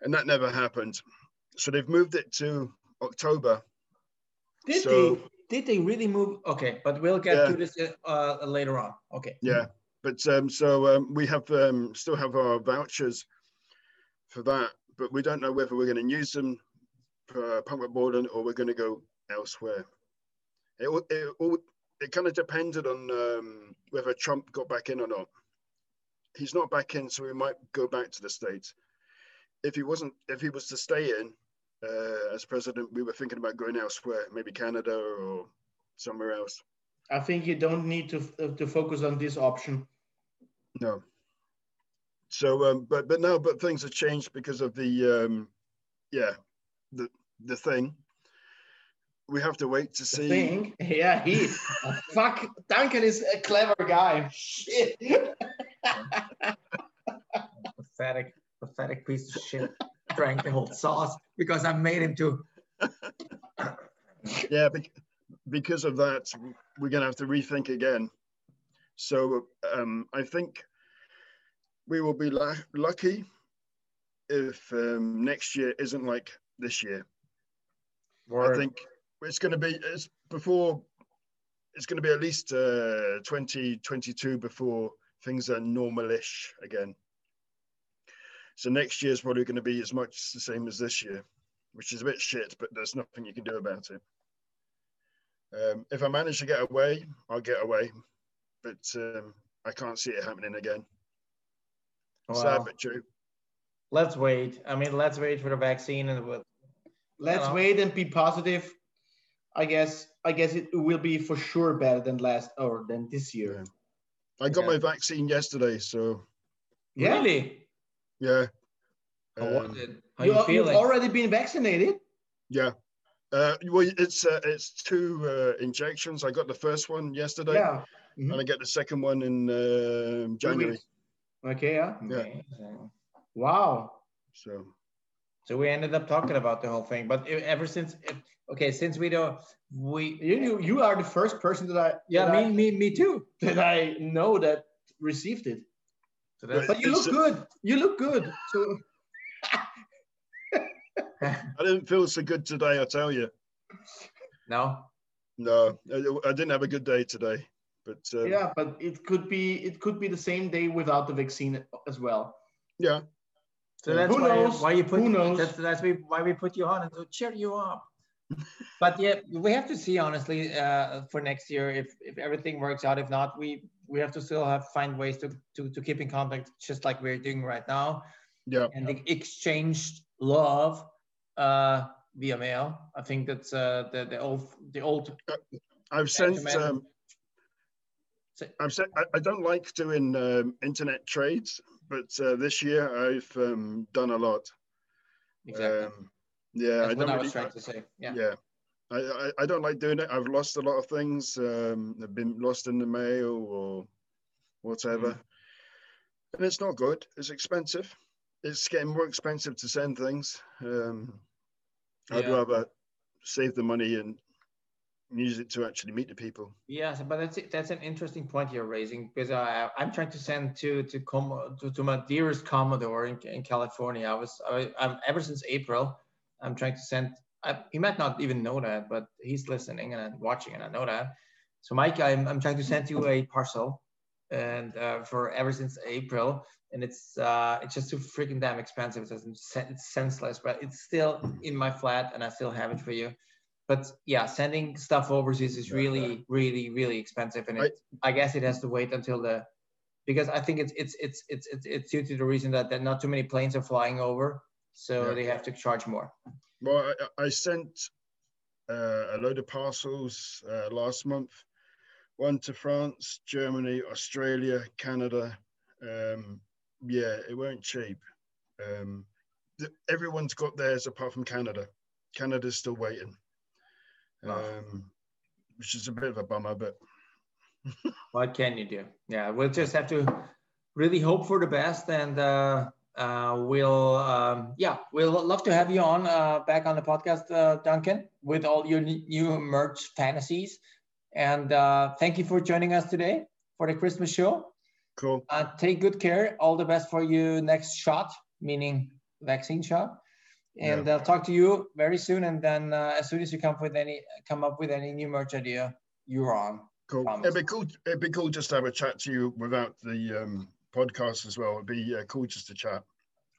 Speaker 8: and that never happened. So they've moved it to October.
Speaker 2: Did
Speaker 8: so-
Speaker 2: they did they really move? Okay, but we'll get
Speaker 8: Yeah.
Speaker 2: to this uh, later on. Okay.
Speaker 8: Yeah, but um, so um, we have um, still have our vouchers for that, but we don't know whether we're going to use them for Rock Bowling or we're going to go elsewhere. It all- it, all, it kind of depended on um, whether Trump got back in or not. He's not back in, so we might go back to the states. If he wasn't, if he was to stay in uh, as president, we were thinking about going elsewhere, maybe Canada or somewhere else.
Speaker 3: I think you don't need to uh, to focus on this option.
Speaker 8: No. So, um, but but no, but things have changed because of the um, yeah, the the thing. We have to wait to see.
Speaker 3: thing, yeah, he fuck. Duncan is a clever guy. Shit.
Speaker 2: Pathetic, pathetic piece of shit. Drank the whole sauce because I made him to.
Speaker 8: Yeah, because of that, we're gonna have to rethink again. So um, I think we will be lu- lucky if um, next year isn't like this year. I think it's going to be it's before it's going to be at least uh, 2022 before things are normalish again. So next year is probably going to be as much the same as this year, which is a bit shit, but there's nothing you can do about it. Um, if I manage to get away, I'll get away, but um, I can't see it happening again. Sad but true.
Speaker 2: let's wait. I mean, let's wait for the vaccine and we'll,
Speaker 3: Let's
Speaker 2: Yeah.
Speaker 3: wait and be positive. I guess I guess it will be for sure better than last or than this year.
Speaker 8: I got
Speaker 2: Yeah.
Speaker 8: my vaccine yesterday, so
Speaker 3: Yeah.
Speaker 2: really.
Speaker 8: Yeah.
Speaker 2: How
Speaker 8: Um,
Speaker 2: was it? How
Speaker 3: You,
Speaker 2: you
Speaker 3: you've
Speaker 2: feeling?
Speaker 3: already been vaccinated.
Speaker 8: Yeah. Uh, well, it's uh, it's two uh, injections. I got the first one yesterday,
Speaker 3: Yeah.
Speaker 8: and I get the second one in um January.
Speaker 3: Okay. Yeah.
Speaker 8: Yeah.
Speaker 2: Amazing.
Speaker 3: Wow.
Speaker 8: So
Speaker 2: So we ended up talking about the whole thing, but ever since, it, okay, since we don't, we,
Speaker 3: You you, you are the first person that I
Speaker 2: yeah,
Speaker 3: that
Speaker 2: me,
Speaker 3: I,
Speaker 2: me, me too.
Speaker 3: that I know that received it.
Speaker 2: So that's,
Speaker 3: But you look
Speaker 8: a-
Speaker 3: good. You look good. So
Speaker 8: I didn't feel so good today. I tell you.
Speaker 2: no,
Speaker 8: No, I, I didn't have a good day today. But um,
Speaker 3: Yeah, but it could be it could be the same day without the vaccine as well.
Speaker 8: yeah,
Speaker 2: So that's
Speaker 3: Who
Speaker 2: why,
Speaker 3: knows?
Speaker 2: why you put
Speaker 3: Who knows?
Speaker 2: That's, that's why we put you on and to cheer you up. But yeah, we have to see honestly uh, for next year if, if everything works out. If not, we we have to still have find ways to, to, to keep in contact, just like we're doing right now,
Speaker 8: yeah,
Speaker 2: and exchange love uh, via mail. I think that's uh, the the old the old.
Speaker 8: I've sent. Um,
Speaker 2: So-
Speaker 8: I've sent. I, I don't like doing um, internet trades, but uh, this year I've um, done a lot.
Speaker 2: Exactly.
Speaker 8: Um, yeah, I don't
Speaker 2: I
Speaker 8: really.
Speaker 2: trying to say. Yeah.
Speaker 8: yeah. I, I, I don't like doing it. I've lost a lot of things. Um, they've been lost in the mail or whatever.
Speaker 2: Mm.
Speaker 8: And it's not good. It's expensive. It's getting more expensive to send things. Um, I'd
Speaker 2: Yeah.
Speaker 8: rather save the money and use it to actually meet the people.
Speaker 2: Yes, but that's that's an interesting point you're raising because I I'm trying to send to to Com- to, to my dearest Commodore in, in California. I was I, I'm ever since April. I'm trying to send. I, he might not even know that, but he's listening and watching, and I know that. So, Mike, I'm I'm trying to send you a parcel, and uh, for ever since April, and it's uh it's just too freaking damn expensive. It's, it's senseless, but it's still in my flat, and I still have it for you but yeah, sending stuff overseas is really, really, really expensive, and it, I guess it has to wait until the because I think it's it's it's it's it's, it's due to the reason that, that not too many planes are flying over, so
Speaker 8: Yeah.
Speaker 2: they have to charge more.
Speaker 8: Well, I, I sent uh, a load of parcels uh, last month, one to France, Germany, Australia, Canada. Um, yeah, it weren't cheap. Um, th- everyone's got theirs apart from Canada. Canada's still waiting, um, which is a bit of a bummer, but
Speaker 2: What can you do? Yeah, we'll just have to really hope for the best, and uh, uh, we'll um, yeah, we'll love to have you on uh, back on the podcast, uh, Duncan, with all your new merch fantasies. And uh, thank you for joining us today for the Christmas show.
Speaker 8: cool.
Speaker 2: Uh, take good care. All the best for you next shot, meaning vaccine shot. And I'll talk to you very soon. And then uh, as soon as you come with any come up with any new merch idea, you're on.
Speaker 8: Cool.
Speaker 2: Promise.
Speaker 8: It'd be cool. It'd be cool just to have a chat to you without the um, podcast as well. It'd be uh, cool just to chat.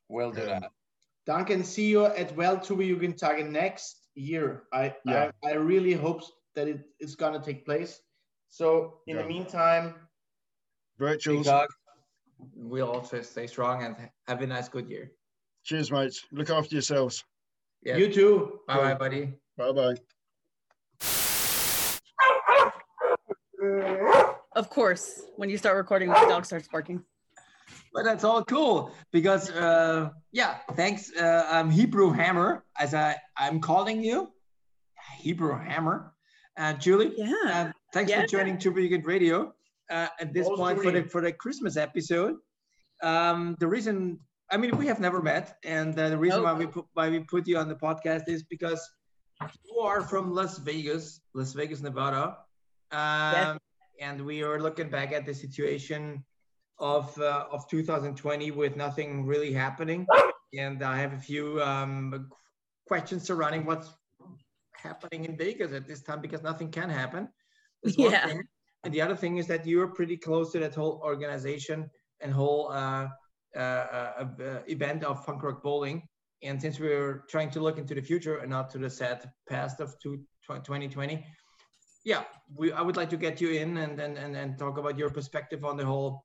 Speaker 2: We'll do
Speaker 8: Yeah.
Speaker 2: that.
Speaker 3: Duncan, see you at Well to Weltjugendtage next year. I,
Speaker 8: Yeah.
Speaker 3: I I really hope that it is gonna take place. So in
Speaker 8: Yeah.
Speaker 3: the meantime,
Speaker 8: Virtuals.
Speaker 2: Dog, we'll also stay strong and have a nice good year.
Speaker 8: Cheers, mates. Look after yourselves.
Speaker 2: Yeah.
Speaker 3: you too.
Speaker 2: Bye bye, buddy.
Speaker 8: Bye bye.
Speaker 9: Of course, when you start recording, the dog starts barking.
Speaker 2: But that's all cool because uh, yeah, thanks. Uh, I'm Hebrew Hammer as I I'm calling you, Hebrew Hammer. Uh, Julie,
Speaker 9: Yeah.
Speaker 2: uh, thanks
Speaker 9: Yeah.
Speaker 2: for joining Turbojugend Radio uh, at this
Speaker 3: Oh,
Speaker 2: point for the for the Christmas episode. Um, the reason, I mean, we have never met, and uh, the reason why we put why we put you on the podcast is because you are from Las Vegas, Las Vegas, Nevada, um, and we are looking back at the situation of uh, of 2020 with nothing really happening, and I have a few um, questions surrounding what's happening in Vegas at this time because nothing can happen.
Speaker 9: Yeah.
Speaker 2: thing. And the other thing is that you're pretty close to that whole organization and whole uh, uh, uh, uh, event of punk rock bowling. And since we're trying to look into the future and not to the sad past of 2020, yeah, we, I would like to get you in and, and, and, and talk about your perspective on the whole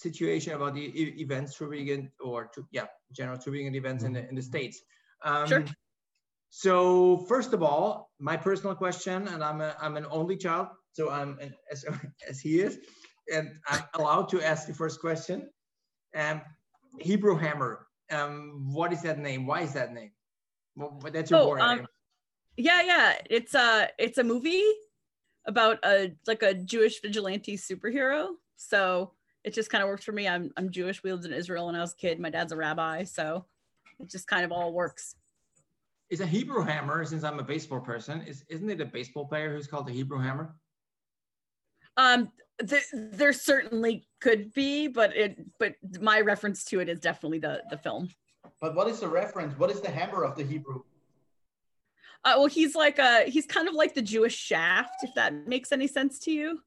Speaker 2: situation about the events vegan or to, yeah, general vegan events in the, in the States. Um,
Speaker 9: Sure.
Speaker 2: So first of all, my personal question, and I'm a, I'm an only child, so I'm an, as, as he is, and I'm allowed to ask the first question. Um, Hebrew Hammer, um, what is that name? Why is that name? Well, that's your
Speaker 9: Oh, um,
Speaker 2: name.
Speaker 9: Yeah, yeah. It's a it's a movie about a like a Jewish vigilante superhero. So it just kind of works for me. I'm I'm Jewish. We lived in Israel when I was a kid. My dad's a rabbi, so it just kind of all works.
Speaker 2: Is a Hebrew Hammer, since I'm a baseball person, is isn't it a baseball player who's called the Hebrew Hammer?
Speaker 9: Um, th- there certainly could be, but it but my reference to it is definitely the the film.
Speaker 3: But what is the reference? What is the hammer of the Hebrew?
Speaker 9: Uh, well, he's like a he's kind of like the Jewish Shaft, if that makes any sense to you.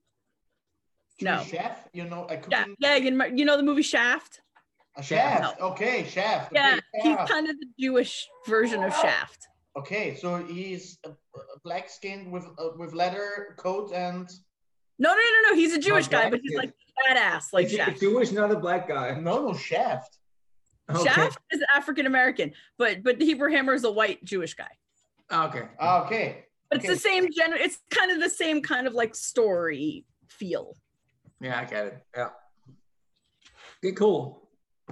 Speaker 9: No.
Speaker 3: Jewish chef. You know, a
Speaker 9: Yeah,
Speaker 3: cooking
Speaker 9: yeah, you know, you know the movie Shaft?
Speaker 3: a chef. Okay, chef.
Speaker 9: Yeah,
Speaker 3: okay,
Speaker 9: he's
Speaker 3: chef.
Speaker 9: kind of the Jewish version of Shaft.
Speaker 3: Okay, so he's a, a black skinned with uh, with leather coat and
Speaker 9: No, no, no, no. He's a Jewish guy, but he's like badass, like
Speaker 2: Is
Speaker 9: Shaft.
Speaker 2: Jewish, not a black guy.
Speaker 3: no, no Shaft.
Speaker 2: Okay.
Speaker 9: Shaft is African American, but but the Hebrew Hammer is a white Jewish guy.
Speaker 2: Okay.
Speaker 3: Ah, Okay.
Speaker 9: But it's
Speaker 3: Okay.
Speaker 9: the same gener. It's kind of the same kind of like story feel.
Speaker 2: Yeah, I get it. Yeah. Okay, cool.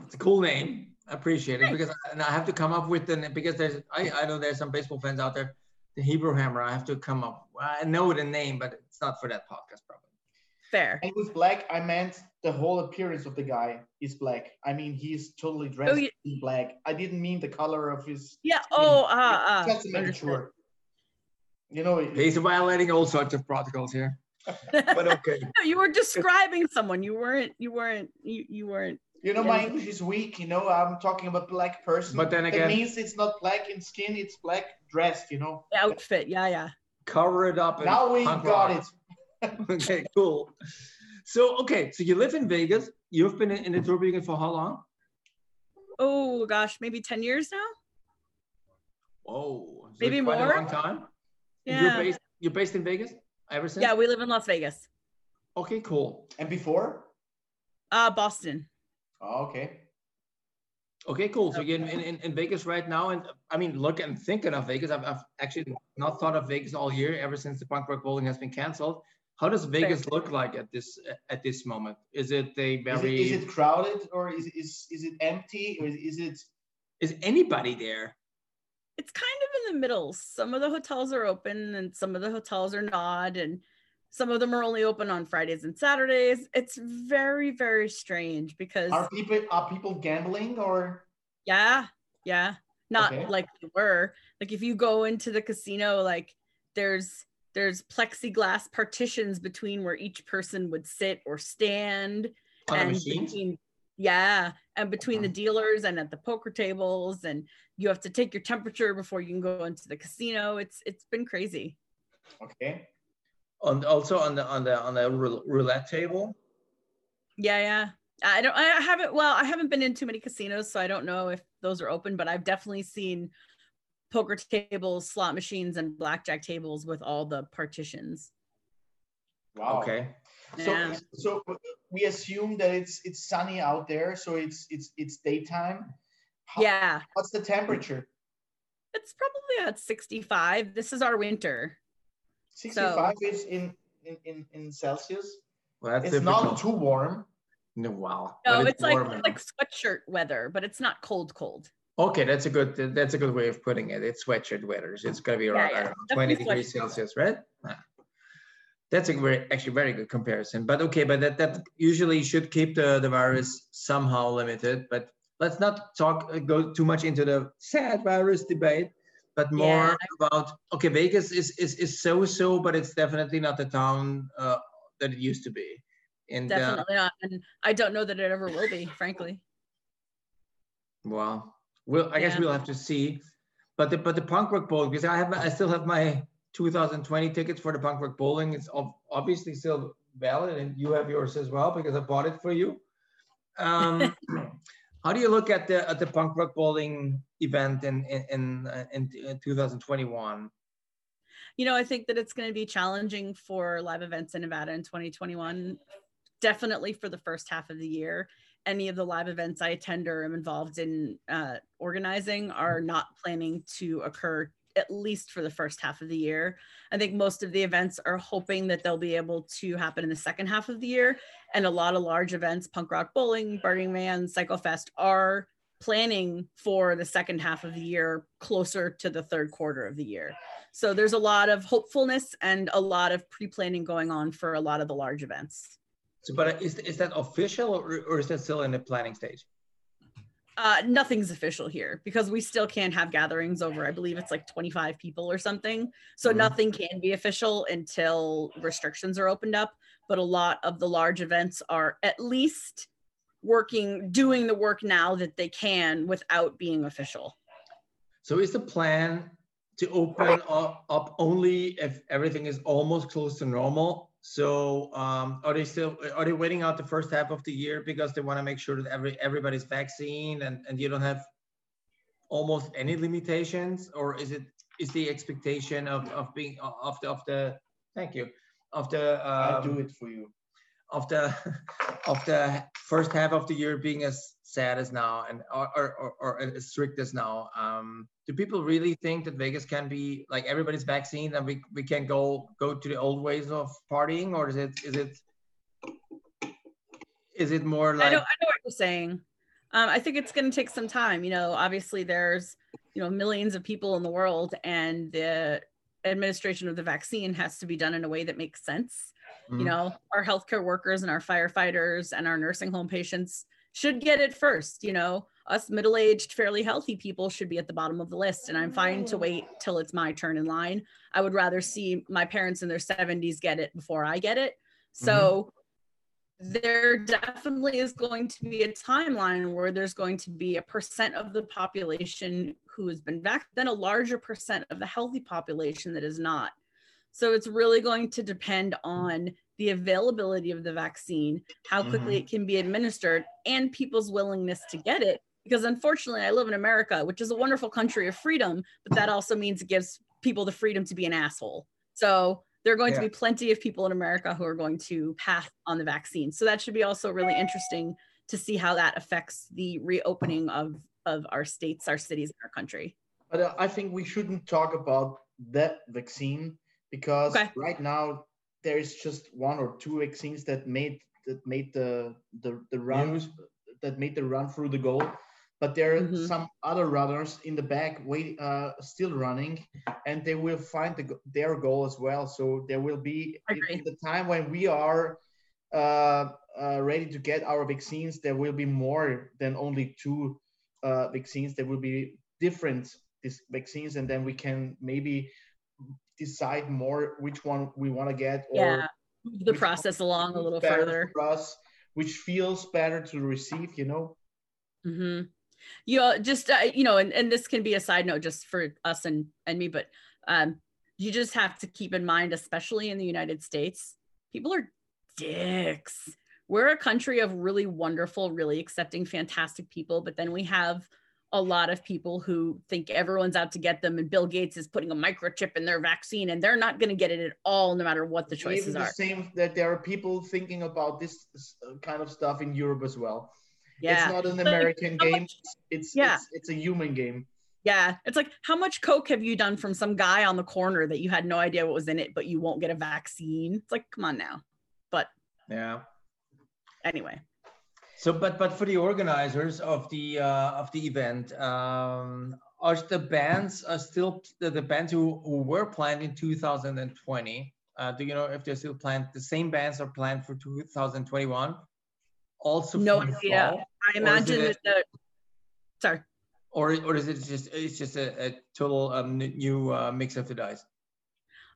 Speaker 2: It's a cool name. I appreciate it
Speaker 9: Thanks.
Speaker 2: because I, and I have to come up with the because there's I, I know there's some baseball fans out there. The Hebrew Hammer. I have to come up. I know the name, but it's not for that podcast probably.
Speaker 9: Fair.
Speaker 3: And with black, I meant the whole appearance of the guy is black. I mean, he's totally dressed
Speaker 9: Oh, yeah.
Speaker 3: in black. I didn't mean the color of his.
Speaker 9: Yeah.
Speaker 3: skin.
Speaker 9: Oh, ah, ah.
Speaker 3: Just to make sure. You know,
Speaker 2: He's violating all sorts of protocols here. But okay.
Speaker 9: No, you were describing someone. You weren't. You weren't. You you weren't.
Speaker 3: you know, my English is weak. You know, I'm talking about black person.
Speaker 2: But then
Speaker 3: that
Speaker 2: again-
Speaker 3: means it's not black in skin. It's black dressed. You know.
Speaker 9: Outfit. Yeah, yeah.
Speaker 2: Cover it up. and
Speaker 3: Now we got
Speaker 2: rock.
Speaker 3: it.
Speaker 2: okay, cool. So okay, so you live in Vegas. You've been in, in the Turbojugend for how long?
Speaker 9: Oh gosh, maybe ten years now.
Speaker 2: Whoa, so
Speaker 9: Maybe
Speaker 2: quite
Speaker 9: more?
Speaker 2: a long time. And You're
Speaker 9: Yeah.
Speaker 2: based. You're based in Vegas ever since.
Speaker 9: Yeah, we live in Las Vegas.
Speaker 2: Okay, cool.
Speaker 3: And before?
Speaker 9: Uh, Boston.
Speaker 3: Oh, okay.
Speaker 2: Okay, cool. So you're in, in, in Vegas right now, and I mean, look and thinking of Vegas. I've, I've actually not thought of Vegas all year, ever since the punk rock bowling has been canceled. How does Vegas look like at this at this moment? Is it a very?
Speaker 3: is it crowded or is is is it empty or is, is it?
Speaker 2: is anybody there?
Speaker 9: It's kind of in the middle. Some of the hotels are open and some of the hotels are not, and some of them are only open on Fridays and Saturdays. It's very, very strange because
Speaker 3: Are people are people gambling or?
Speaker 9: yeah, yeah, not
Speaker 3: Okay.
Speaker 9: like they were. Like if you go into the casino, like there's there's plexiglass partitions between where each person would sit or stand
Speaker 2: On
Speaker 9: and between yeah and between the uh-huh. dealers and at the poker tables and you have to take your temperature before you can go into the casino it's it's been crazy
Speaker 3: Okay.
Speaker 2: On also on the on the on the roulette table.
Speaker 9: yeah yeah i don't i haven't well i haven't been in too many casinos so i don't know if those are open but i've definitely seen poker tables slot machines and blackjack tables with all the partitions
Speaker 3: Wow.
Speaker 2: Okay.
Speaker 3: So so we assume that it's it's sunny out there, so it's it's it's daytime. How-
Speaker 9: yeah
Speaker 3: What's the temperature?
Speaker 9: it's probably at 65 this is our winter
Speaker 3: 65 is in, in in in Celsius.
Speaker 2: Well, that's
Speaker 3: It's
Speaker 2: difficult.
Speaker 3: not too warm.
Speaker 2: No, wow.
Speaker 9: no
Speaker 2: But
Speaker 9: it's, like
Speaker 2: warm
Speaker 9: it's like sweatshirt weather but it's not cold cold
Speaker 2: Okay, that's a good that's a good way of putting it. It's sweatshirt weather. So It's gonna be around,
Speaker 9: yeah,
Speaker 2: I don't know, 20 degrees. Celsius, right? Ah. That's a very actually very good comparison. But okay, but that that usually should keep the, the virus somehow limited. But let's not talk uh, go too much into the sad virus debate, but more about okay, Vegas is is is so so, but it's definitely not the town uh, that it used to be. And uh,
Speaker 9: definitely not and i don't know that it ever will be frankly
Speaker 2: Well, well, I guess we'll have to see. But the but the punk rock bowling because I have I still have my 2020 tickets for the punk rock bowling. It's obviously still valid, and you have yours as well because I bought it for you. Um, how do you look at the at the punk rock bowling event in in in, uh, in, in 2021?
Speaker 9: you know, I think that it's going to be challenging for live events in Nevada in 2021. Definitely for the first half of the year. Any of the live events I attend or am involved in uh, organizing are not planning to occur at least for the first half of the year. I think most of the events are hoping that they'll be able to happen in the second half of the year. And a lot of large events, Punk Rock Bowling, Burning Man, Psychofest, are planning for the second half of the year closer to the third quarter of the year. So there's a lot of hopefulness and a lot of pre-planning going on for a lot of the large events.
Speaker 2: So, but is is that official or, or is that still in the planning stage?
Speaker 9: Uh, nothing's official here because we still can't have gatherings over, I believe it's like 25 people or something. So
Speaker 2: Mhm.
Speaker 9: nothing can be official until restrictions are opened up. But a lot of the large events are at least working, doing the work now that they can without being official.
Speaker 2: So is the plan to open up, up only if everything is almost close to normal So um, are they still are they waiting out the first half of the year because they want to make sure that every everybody's vaccine and, and you don't have almost any limitations, or is it is the expectation of, of being of the of the thank you of the um,
Speaker 3: I'll do it for you.
Speaker 2: of the of the first half of the year being as sad as now and or, or, or, or as strict as now um do people really think that vegas can be like everybody's vaccinated and we, we can go go to the old ways of partying or is it is it is it more like I
Speaker 9: know, I know what you're saying. Um, I think it's going to take some time. You know, obviously there's, you know, millions of people in the world, and the administration of the vaccine has to be done in a way that makes sense.
Speaker 2: Mhm.
Speaker 9: You know, our healthcare workers and our firefighters and our nursing home patients should get it first. You know, us middle-aged, fairly healthy people should be at the bottom of the list, and I'm fine to wait till it's my turn in line. I would rather see my parents in their 70s get it before I get it. Mm-hmm. So there definitely is going to be a timeline where there's going to be a percent of the population who has been vaccinated, then a larger percent of the healthy population that is not. So it's really going to depend on the availability of the vaccine, how quickly mm-hmm. it can be administered, and people's willingness to get it. Because unfortunately, I live in America, which is a wonderful country of freedom, but that also means it gives people the freedom to be an asshole. So there are going to be plenty of people in America who are going to pass on the vaccine. So that should be also really interesting to see how that affects the reopening of of our states, our cities, and our country.
Speaker 3: But uh, I think we shouldn't talk about that vaccine because
Speaker 9: Okay.
Speaker 3: right now there's just one or two vaccines that made that made the the, the run
Speaker 2: News.
Speaker 3: that made the run through the goal. But there are
Speaker 9: Mhm.
Speaker 3: some other runners in the back wait uh, still running, and they will find the, their goal as well. So there will be in- the time when we are uh, uh, ready to get our vaccines, there will be more than only two uh, vaccines. There will be different these vaccines, and then we can maybe decide more which one we want to get or
Speaker 9: Yeah, move the process along a little further.
Speaker 3: for us, which feels better to receive. You know.
Speaker 9: hmm You know, just uh, you know, and, and this can be a side note just for us and and me, but um, you just have to keep in mind, especially in the United States, people are dicks. We're a country of really wonderful, really accepting, fantastic people, but then we have a lot of people who think everyone's out to get them, and Bill Gates is putting a microchip in their vaccine, and they're not going to get it at all, no matter what the choices
Speaker 3: Even the
Speaker 9: are.
Speaker 3: same that there are people thinking about this uh, kind of stuff in Europe as well.
Speaker 9: Yeah.
Speaker 3: It's not an American
Speaker 9: how
Speaker 3: game.
Speaker 9: much-
Speaker 3: It's
Speaker 9: Yeah.
Speaker 3: it's, it's a human game.
Speaker 9: Yeah, it's like how much coke have you done from some guy on the corner that you had no idea what was in it, but you won't get a vaccine? It's like, come on now. But
Speaker 2: yeah
Speaker 9: anyway,
Speaker 2: So, but but for the organizers of the uh, of the event, um, are the bands are still the, the bands who, who were planned in 2020? Uh, do you know if they're still planned? The same bands are planned for 2021. Also,
Speaker 9: no idea.
Speaker 2: fall?
Speaker 9: I imagine that the sorry.
Speaker 2: or or is it just it's just a, a total um, new uh, mix of the dice?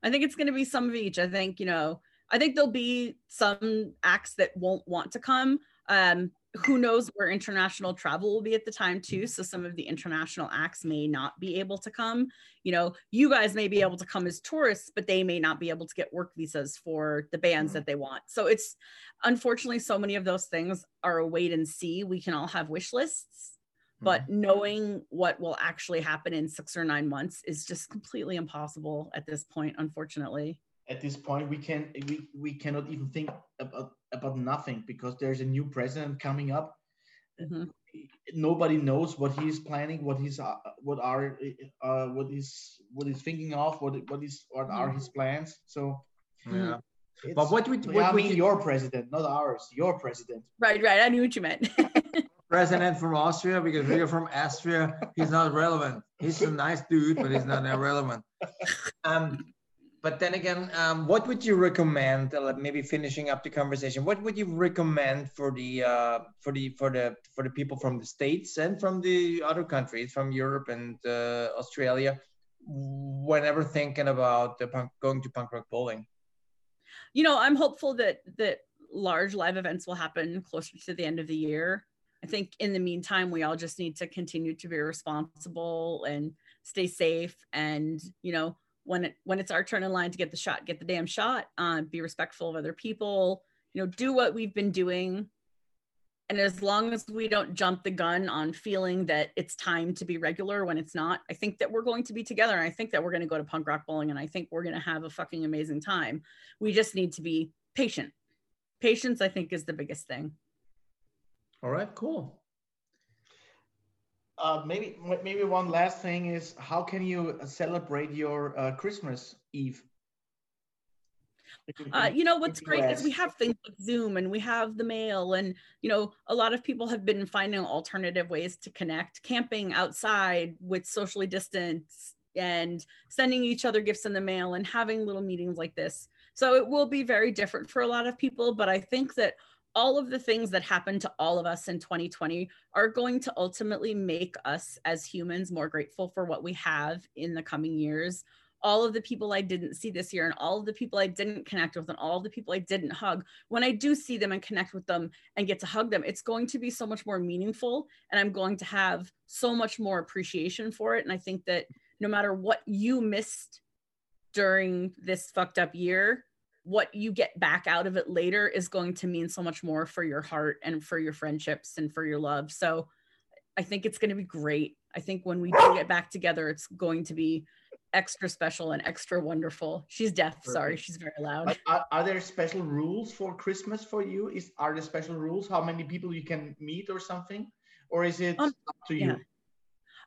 Speaker 9: I think it's going to be some of each. I think, you know, I think there'll be some acts that won't want to come. Um, who knows where international travel will be at the time, too. So some of the international acts may not be able to come. You know, you guys may be able to come as tourists, but they may not be able to get work visas for the bands that mm-hmm. they want. So it's unfortunately so many of those things are a wait and see. We can all have wish lists, but mm-hmm. knowing what will actually happen in six or nine months is just completely impossible at this point, unfortunately.
Speaker 3: At this point, we can we, we cannot even think about about nothing because there's a new president coming up.
Speaker 9: Mhm.
Speaker 3: Nobody knows what he's planning, what he's uh, what are uh, what is what he's thinking of, what what is what are his plans. So
Speaker 2: Yeah. But what would
Speaker 3: yeah,
Speaker 2: what
Speaker 3: I
Speaker 2: would
Speaker 3: mean
Speaker 2: you-
Speaker 3: your president, not ours. Your president.
Speaker 9: Right, right. I knew what you meant.
Speaker 2: president from Austria because we are from Austria. He's not relevant. He's a nice dude, but he's not that relevant. Um, but then again, um, what would you recommend? Uh, maybe finishing up the conversation. What would you recommend for the uh, for the for the for the people from the states and from the other countries, from Europe and uh, Australia, whenever thinking about punk, going to punk rock bowling?
Speaker 9: you know, I'm hopeful that that large live events will happen closer to the end of the year. I think in the meantime, we all just need to continue to be responsible and stay safe and, you know, when it when it's our turn in line to get the shot, get the damn shot. Um, be respectful of other people. You know, do what we've been doing. And as long as we don't jump the gun on feeling that it's time to be regular when it's not, I think that we're going to be together. And I think that we're going to go to punk rock bowling and I think we're going to have a fucking amazing time. We just need to be patient. Patience, I think, is the biggest thing.
Speaker 2: All right, cool.
Speaker 3: Uh, maybe maybe one last thing is how can you celebrate your uh, Christmas Eve?
Speaker 9: Uh, you know what's great is we have things like Zoom and we have the mail, and you know a lot of people have been finding alternative ways to connect, camping outside with socially distance and sending each other gifts in the mail and having little meetings like this. So it will be very different for a lot of people, but I think that all of the things that happened to all of us in 2020 are going to ultimately make us as humans more grateful for what we have in the coming years. All of the people I didn't see this year, and all of the people I didn't connect with, and all of the people I didn't hug, when I do see them and connect with them and get to hug them, it's going to be so much more meaningful. And I'm going to have so much more appreciation for it. And I think that no matter what you missed during this fucked up year, what you get back out of it later is going to mean so much more for your heart and for your friendships and for your love. So I think it's going to be great. I think when we do get back together, it's going to be extra special and extra wonderful. She's deaf. Perfect. Sorry, she's very loud.
Speaker 3: Are, are, there special rules for Christmas for you? Is are there special rules? How many people you can meet or something, or is it um, up to you? Yeah.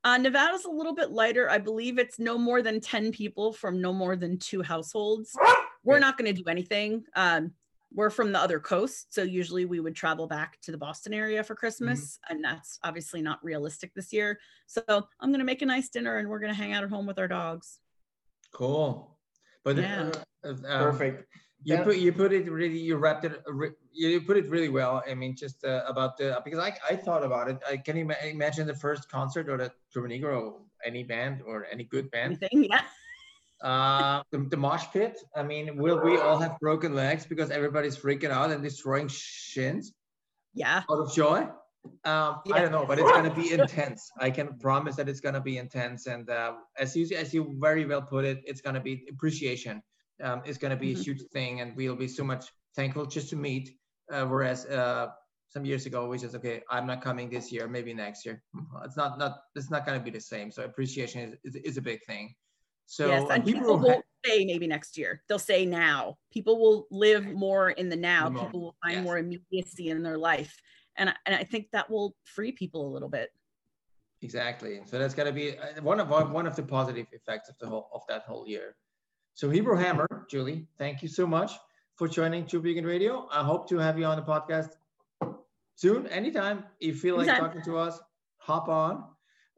Speaker 9: Uh, Nevada's a little bit lighter. I believe it's no more than 10 people from no more than two households. We're not going to do anything. Um, we're from the other coast. So usually we would travel back to the Boston area for Christmas. Mm-hmm. And that's obviously not realistic this year. So I'm going to make a nice dinner and we're going to hang out at home with our dogs.
Speaker 2: Cool. But
Speaker 3: yeah. Uh, um, perfect.
Speaker 2: You put you put it really you wrapped it you put it really well. I mean, just uh, about the because I, I thought about it. I can you imagine the first concert or the Turbonegro, any band or any good band.
Speaker 9: Anything, yeah.
Speaker 2: Uh, the, the mosh pit. I mean, will we all have broken legs because everybody's freaking out and destroying shins?
Speaker 9: Yeah.
Speaker 2: Out of joy. Um, yeah. I don't know, but it's gonna be intense. I can promise that it's gonna be intense. And uh, as you as you very well put it, it's gonna be appreciation. Um, it's gonna be mm-hmm. a huge thing, and we'll be so much thankful just to meet. Uh, whereas uh, some years ago, we just okay, I'm not coming this year, maybe next year. It's not not it's not gonna be the same. So appreciation is is, is a big thing. So
Speaker 9: yes, and people, people will say maybe next year. They'll say now. People will live more in the now. People will find yes. more immediacy in their life, and and I think that will free people a little bit.
Speaker 2: Exactly. So that's going to be uh, one of one of the positive effects of the whole of that whole year. So Hebrew Hammer, Julie, thank you so much for joining Turbojugend Radio. I hope to have you on the podcast soon, anytime. If you feel like anytime. talking to us, hop on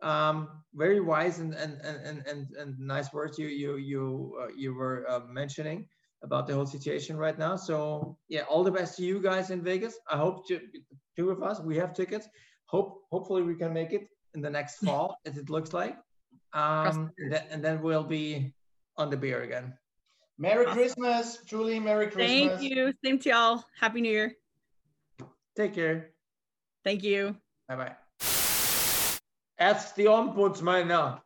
Speaker 2: um, very wise and, and, and, and, and nice words you, you, you, uh, you were uh, mentioning about the whole situation right now. So yeah, all the best to you guys in Vegas. I hope to, two of us, we have tickets. Hope, hopefully we can make it in the next fall as it looks like. Um, and, then, and then we'll be on the beer again.
Speaker 3: Merry awesome. Christmas, Julie. Merry Christmas.
Speaker 9: Thank you. Same to y'all. Happy New Year.
Speaker 2: Take care.
Speaker 9: Thank you.
Speaker 2: Bye bye. As the ombudsman now,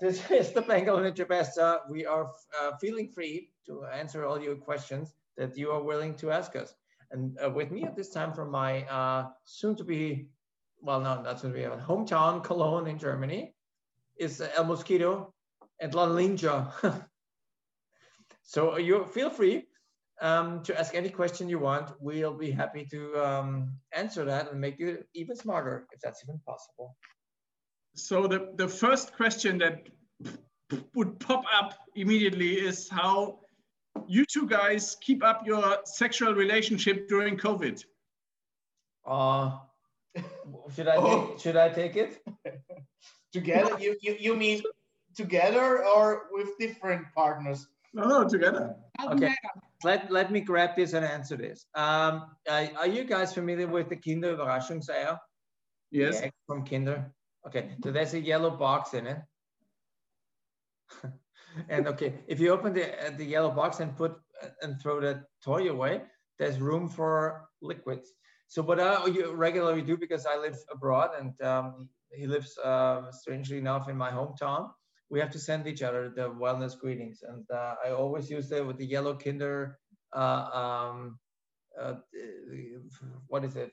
Speaker 2: this is the Ninja Besta. We are uh, feeling free to answer all your questions that you are willing to ask us. And uh, with me at this time from my uh, soon to be, well, no, not soon to be, hometown, Cologne in Germany, is El Mosquito and La Ninja. so you feel free um, to ask any question you want. We'll be happy to um, answer that and make you even smarter if that's even possible.
Speaker 10: So the, the first question that would pop up immediately is how you two guys keep up your sexual relationship during COVID.
Speaker 2: Uh, should I oh. take, should I take it?
Speaker 3: together? You, you you mean together or with different partners?
Speaker 10: No, no, together.
Speaker 2: Okay. Let, let me grab this and answer this. Um, are, are you guys familiar with the Kinder Überraschungseier?
Speaker 10: Yes.
Speaker 2: From Kinder. Okay, so there's a yellow box in it. and okay, if you open the, uh, the yellow box and put uh, and throw the toy away, there's room for liquids. So what I regularly do, because I live abroad and um, he lives uh, strangely enough in my hometown, we have to send each other the wellness greetings. And uh, I always use it with the yellow Kinder. Uh, um, uh, what is it?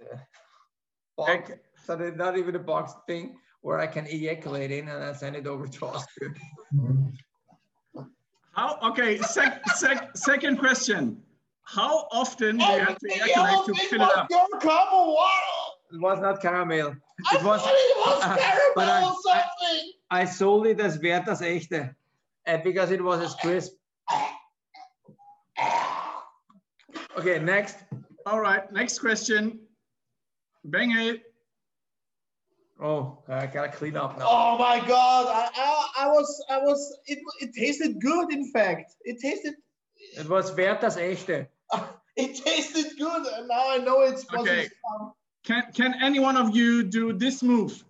Speaker 2: Box. So not even a box thing where I can ejaculate in and I send it over to Austria.
Speaker 10: How? Okay. Sec, sec, second question. How often do you have to ejaculate to fill it up?
Speaker 3: Your cup of water.
Speaker 2: It was not caramel.
Speaker 3: I
Speaker 2: It was,
Speaker 3: it was
Speaker 2: uh,
Speaker 3: caramel
Speaker 2: but I-
Speaker 3: or something.
Speaker 2: I sold it as Werther's Echte. And because it was as crisp. Okay, next.
Speaker 10: All right. Next question. Bengel.
Speaker 2: Oh, I gotta clean up now.
Speaker 3: Oh my god! I, I, I was I was it, it tasted good. In fact, it tasted
Speaker 2: It was Werther's Echte.
Speaker 3: it tasted good, and now I know it's supposed
Speaker 10: Okay.
Speaker 3: to
Speaker 10: Can can any one of you do this move?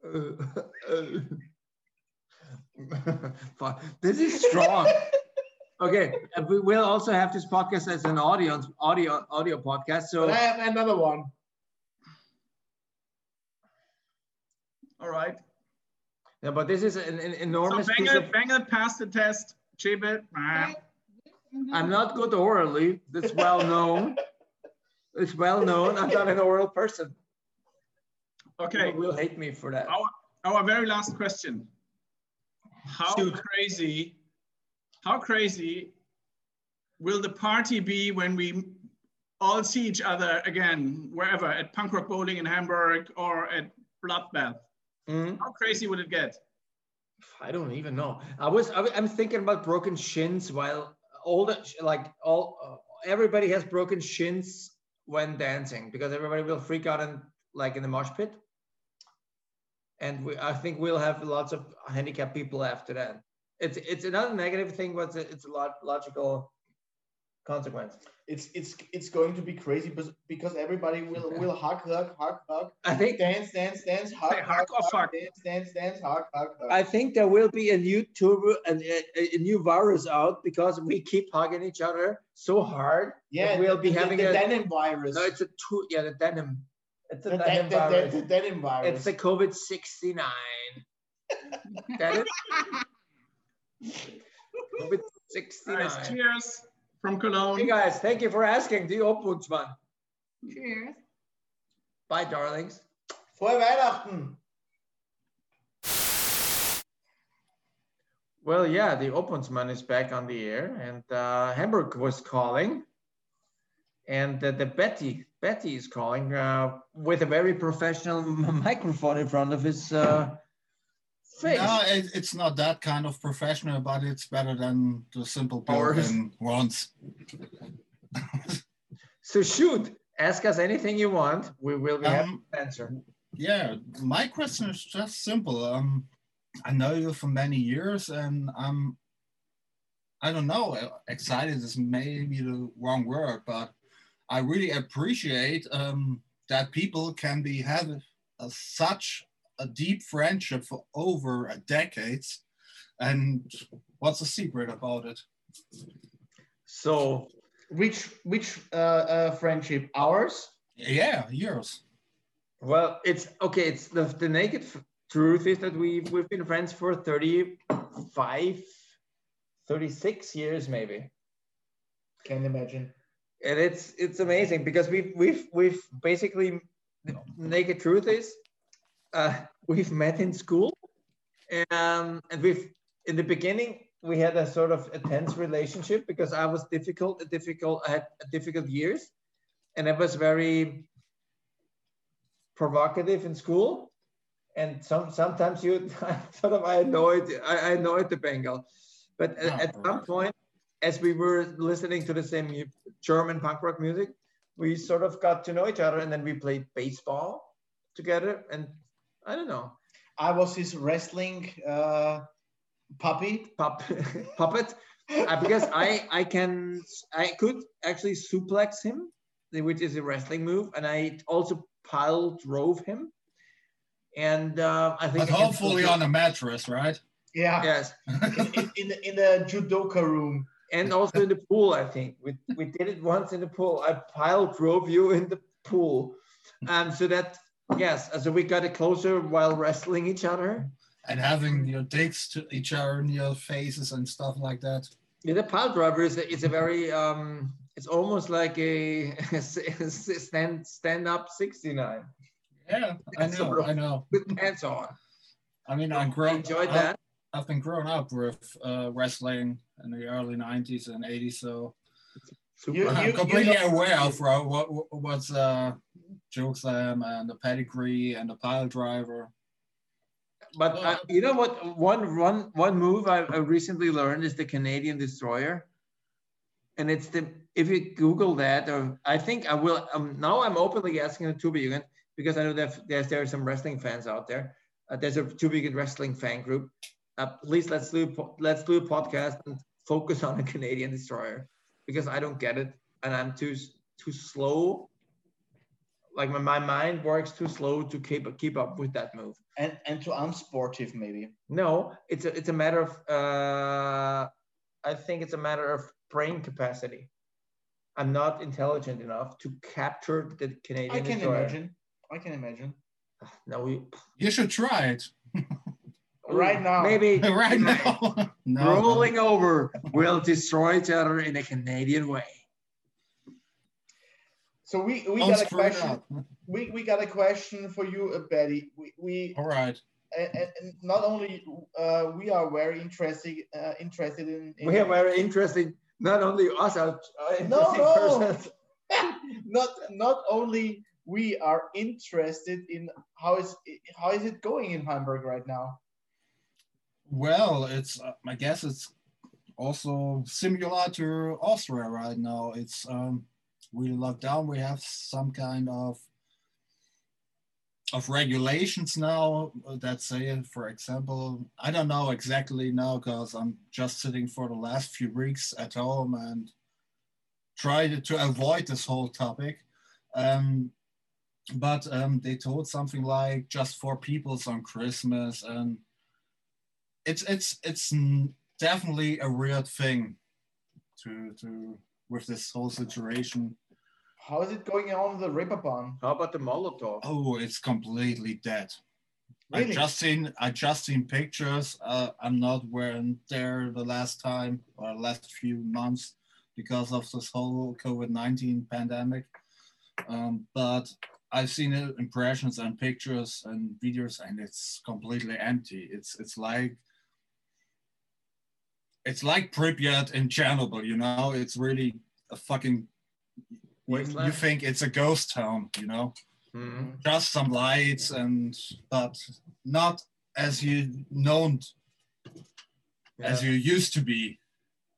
Speaker 2: Fuck, uh, uh, this is strong. Okay, we will also have this podcast as an audio audio audio podcast. So
Speaker 3: But I have another one.
Speaker 10: All right.
Speaker 2: yeah, but this is an, an
Speaker 10: So
Speaker 2: enormous piece
Speaker 10: Bengel,
Speaker 2: of.
Speaker 10: Bengel passed the test. Chibet. ah.
Speaker 2: I'm not good orally. That's well known. It's well known. I'm not an oral person.
Speaker 10: Okay.
Speaker 2: People will hate me for that.
Speaker 10: Our, our very last question. How
Speaker 2: Shoot.
Speaker 10: crazy, how crazy will the party be when we all see each other again, wherever, at Punk Rock Bowling in Hamburg or at Bloodbath?
Speaker 2: Mhm.
Speaker 10: How crazy would it get?
Speaker 2: I don't even know. I was I, am thinking about broken shins while all the like all uh, everybody has broken shins when dancing because everybody will freak out and like in the mosh pit. And we, I think we'll have lots of handicapped people after that. It's it's another negative thing, but it's a, lot logical consequence.
Speaker 3: It's it's it's going to be crazy because because everybody will will hug hug hug hug.
Speaker 2: I think
Speaker 3: Dance dance dance hug
Speaker 10: Hey,
Speaker 3: hug
Speaker 10: hug or?
Speaker 3: Dance dance dance hug hug hug.
Speaker 2: I think there will be a new turbo, a, a, a new virus out because we keep hugging each other so hard.
Speaker 3: yeah,
Speaker 2: we'll
Speaker 3: the,
Speaker 2: be
Speaker 3: the-
Speaker 2: having
Speaker 3: the
Speaker 2: a
Speaker 3: denim virus.
Speaker 2: No, it's a two. Yeah, the denim. It's a
Speaker 3: the,
Speaker 2: denim
Speaker 3: the, the,
Speaker 2: virus.
Speaker 3: the, the denim virus.
Speaker 2: It's the COVID sixty nine. That is COVID sixty
Speaker 10: Guys,
Speaker 2: nine.
Speaker 10: cheers from Cologne.
Speaker 2: Hey guys, thank you for asking. Die Ombudsmann.
Speaker 11: Cheers.
Speaker 2: Bye, darlings.
Speaker 3: Frohe Weihnachten.
Speaker 2: Well, yeah, the Ombudsmann is back on the air, and uh, Hamburg was calling, and uh, the Betty Betty is calling uh, with a very professional microphone in front of his uh, face.
Speaker 12: No, it, it's not that kind of professional, but it's better than the simple
Speaker 2: Ours.
Speaker 12: building once.
Speaker 2: So shoot, ask us anything you want. We will be happy
Speaker 12: Um,
Speaker 2: to answer.
Speaker 12: Yeah, my question is just simple. Um, I know you for many years, and I'm, I don't know, excited is maybe the wrong word, but I really appreciate um, that people can be have a, such a deep friendship for over a decades. And what's the secret about it?
Speaker 2: So
Speaker 3: Which which uh, uh, friendship? Ours?
Speaker 12: Yeah, yours.
Speaker 2: Well, it's okay. It's the, the naked f- truth is that we've, we've been friends for 35, 36 years, maybe.
Speaker 3: Can't imagine.
Speaker 2: And it's, it's amazing because we've, we've, we've basically, the naked truth is, uh, we've met in school um, and we've, in the beginning, we had a sort of a tense relationship because I was difficult, a difficult, I had difficult years and I was very provocative in school. And some sometimes you sort of I annoyed I annoyed the Bengel, but at, at some point, as we were listening to the same German punk rock music, we sort of got to know each other, and then we played baseball together. And I don't know,
Speaker 3: I was his wrestling uh, puppy.
Speaker 2: pup, puppet, uh, because I I can I could actually suplex him, which is a wrestling move, and I also pile drove him. And uh, I think
Speaker 12: But
Speaker 2: I
Speaker 12: hopefully on a mattress, right?
Speaker 3: Yeah.
Speaker 2: Yes.
Speaker 3: in, in, in the in the judoka room.
Speaker 2: and also in the pool. I think we we did it once in the pool. I pile drove you in the pool, um. So that yes, so we got it closer while wrestling each other.
Speaker 12: And having your dicks to each other in your faces and stuff like that.
Speaker 2: Yeah, the pile driver is a, is a very um. It's almost like a stand stand up sixty nine.
Speaker 12: Yeah, I know, I know.
Speaker 2: With pants on.
Speaker 12: I mean, I grew
Speaker 2: enjoyed that.
Speaker 12: I've been growing up with uh, wrestling in the early '90s and '80s, so
Speaker 3: You-
Speaker 12: I'm
Speaker 3: you-
Speaker 12: completely
Speaker 3: you know-
Speaker 12: aware of what what- what's uh, slam and the pedigree and the pile driver.
Speaker 2: But uh, you know what? One one one move I, recently learned is the Canadian destroyer, and it's the if you Google that, or I think I will. Um, now I'm openly asking the Turbojugend because I know that there's there are some wrestling fans out there. Uh, there's a Turbojugend wrestling fan group. Uh, please let's do let's do a podcast and focus on the Canadian destroyer because I don't get it and I'm too too slow. Like my, my mind works too slow to keep keep up with that move.
Speaker 3: And and to unsportive maybe.
Speaker 2: No, it's a it's a matter of uh, I think it's a matter of brain capacity. I'm not intelligent enough to capture the Canadian.
Speaker 3: I can
Speaker 2: destroyer.
Speaker 3: imagine. I can imagine.
Speaker 2: No, we
Speaker 12: You should try it.
Speaker 3: Right now.
Speaker 2: maybe
Speaker 12: right now. no.
Speaker 2: rolling over will destroy each other in a Canadian way.
Speaker 3: So we we
Speaker 12: Don't
Speaker 3: got a
Speaker 12: screw it
Speaker 3: question.
Speaker 12: up.
Speaker 3: We we got a question for you, uh, Betty. We we
Speaker 12: All right.
Speaker 3: and, and and not only uh, we are very interested uh, interested in, in
Speaker 2: We are very interested. Not only us are uh,
Speaker 3: no no not not only we are interested in how is how is it going in Hamburg right now.
Speaker 12: Well, it's uh, I guess it's also similar to Austria right now. It's um, we locked down. We have some kind of of regulations now that say, for example, I don't know exactly now because I'm just sitting for the last few weeks at home and try to, to avoid this whole topic. Um, but um, they told something like just four peoples on Christmas and it's it's it's definitely a weird thing to to with this whole situation.
Speaker 3: How is it going on the Reeperbahn?
Speaker 2: How about the Molotov?
Speaker 12: Oh, it's completely dead.
Speaker 3: Really?
Speaker 12: I just seen I just seen pictures. Uh, I'm not wearing there the last time or last few months because of this whole COVID nineteen pandemic. Um, but I've seen impressions and pictures and videos, and it's completely empty. It's it's like it's like Pripyat and Chernobyl. You know, it's really a fucking. You, you think it's a ghost town, you know?
Speaker 2: Mhm.
Speaker 12: just some lights and but not as you known as you used to be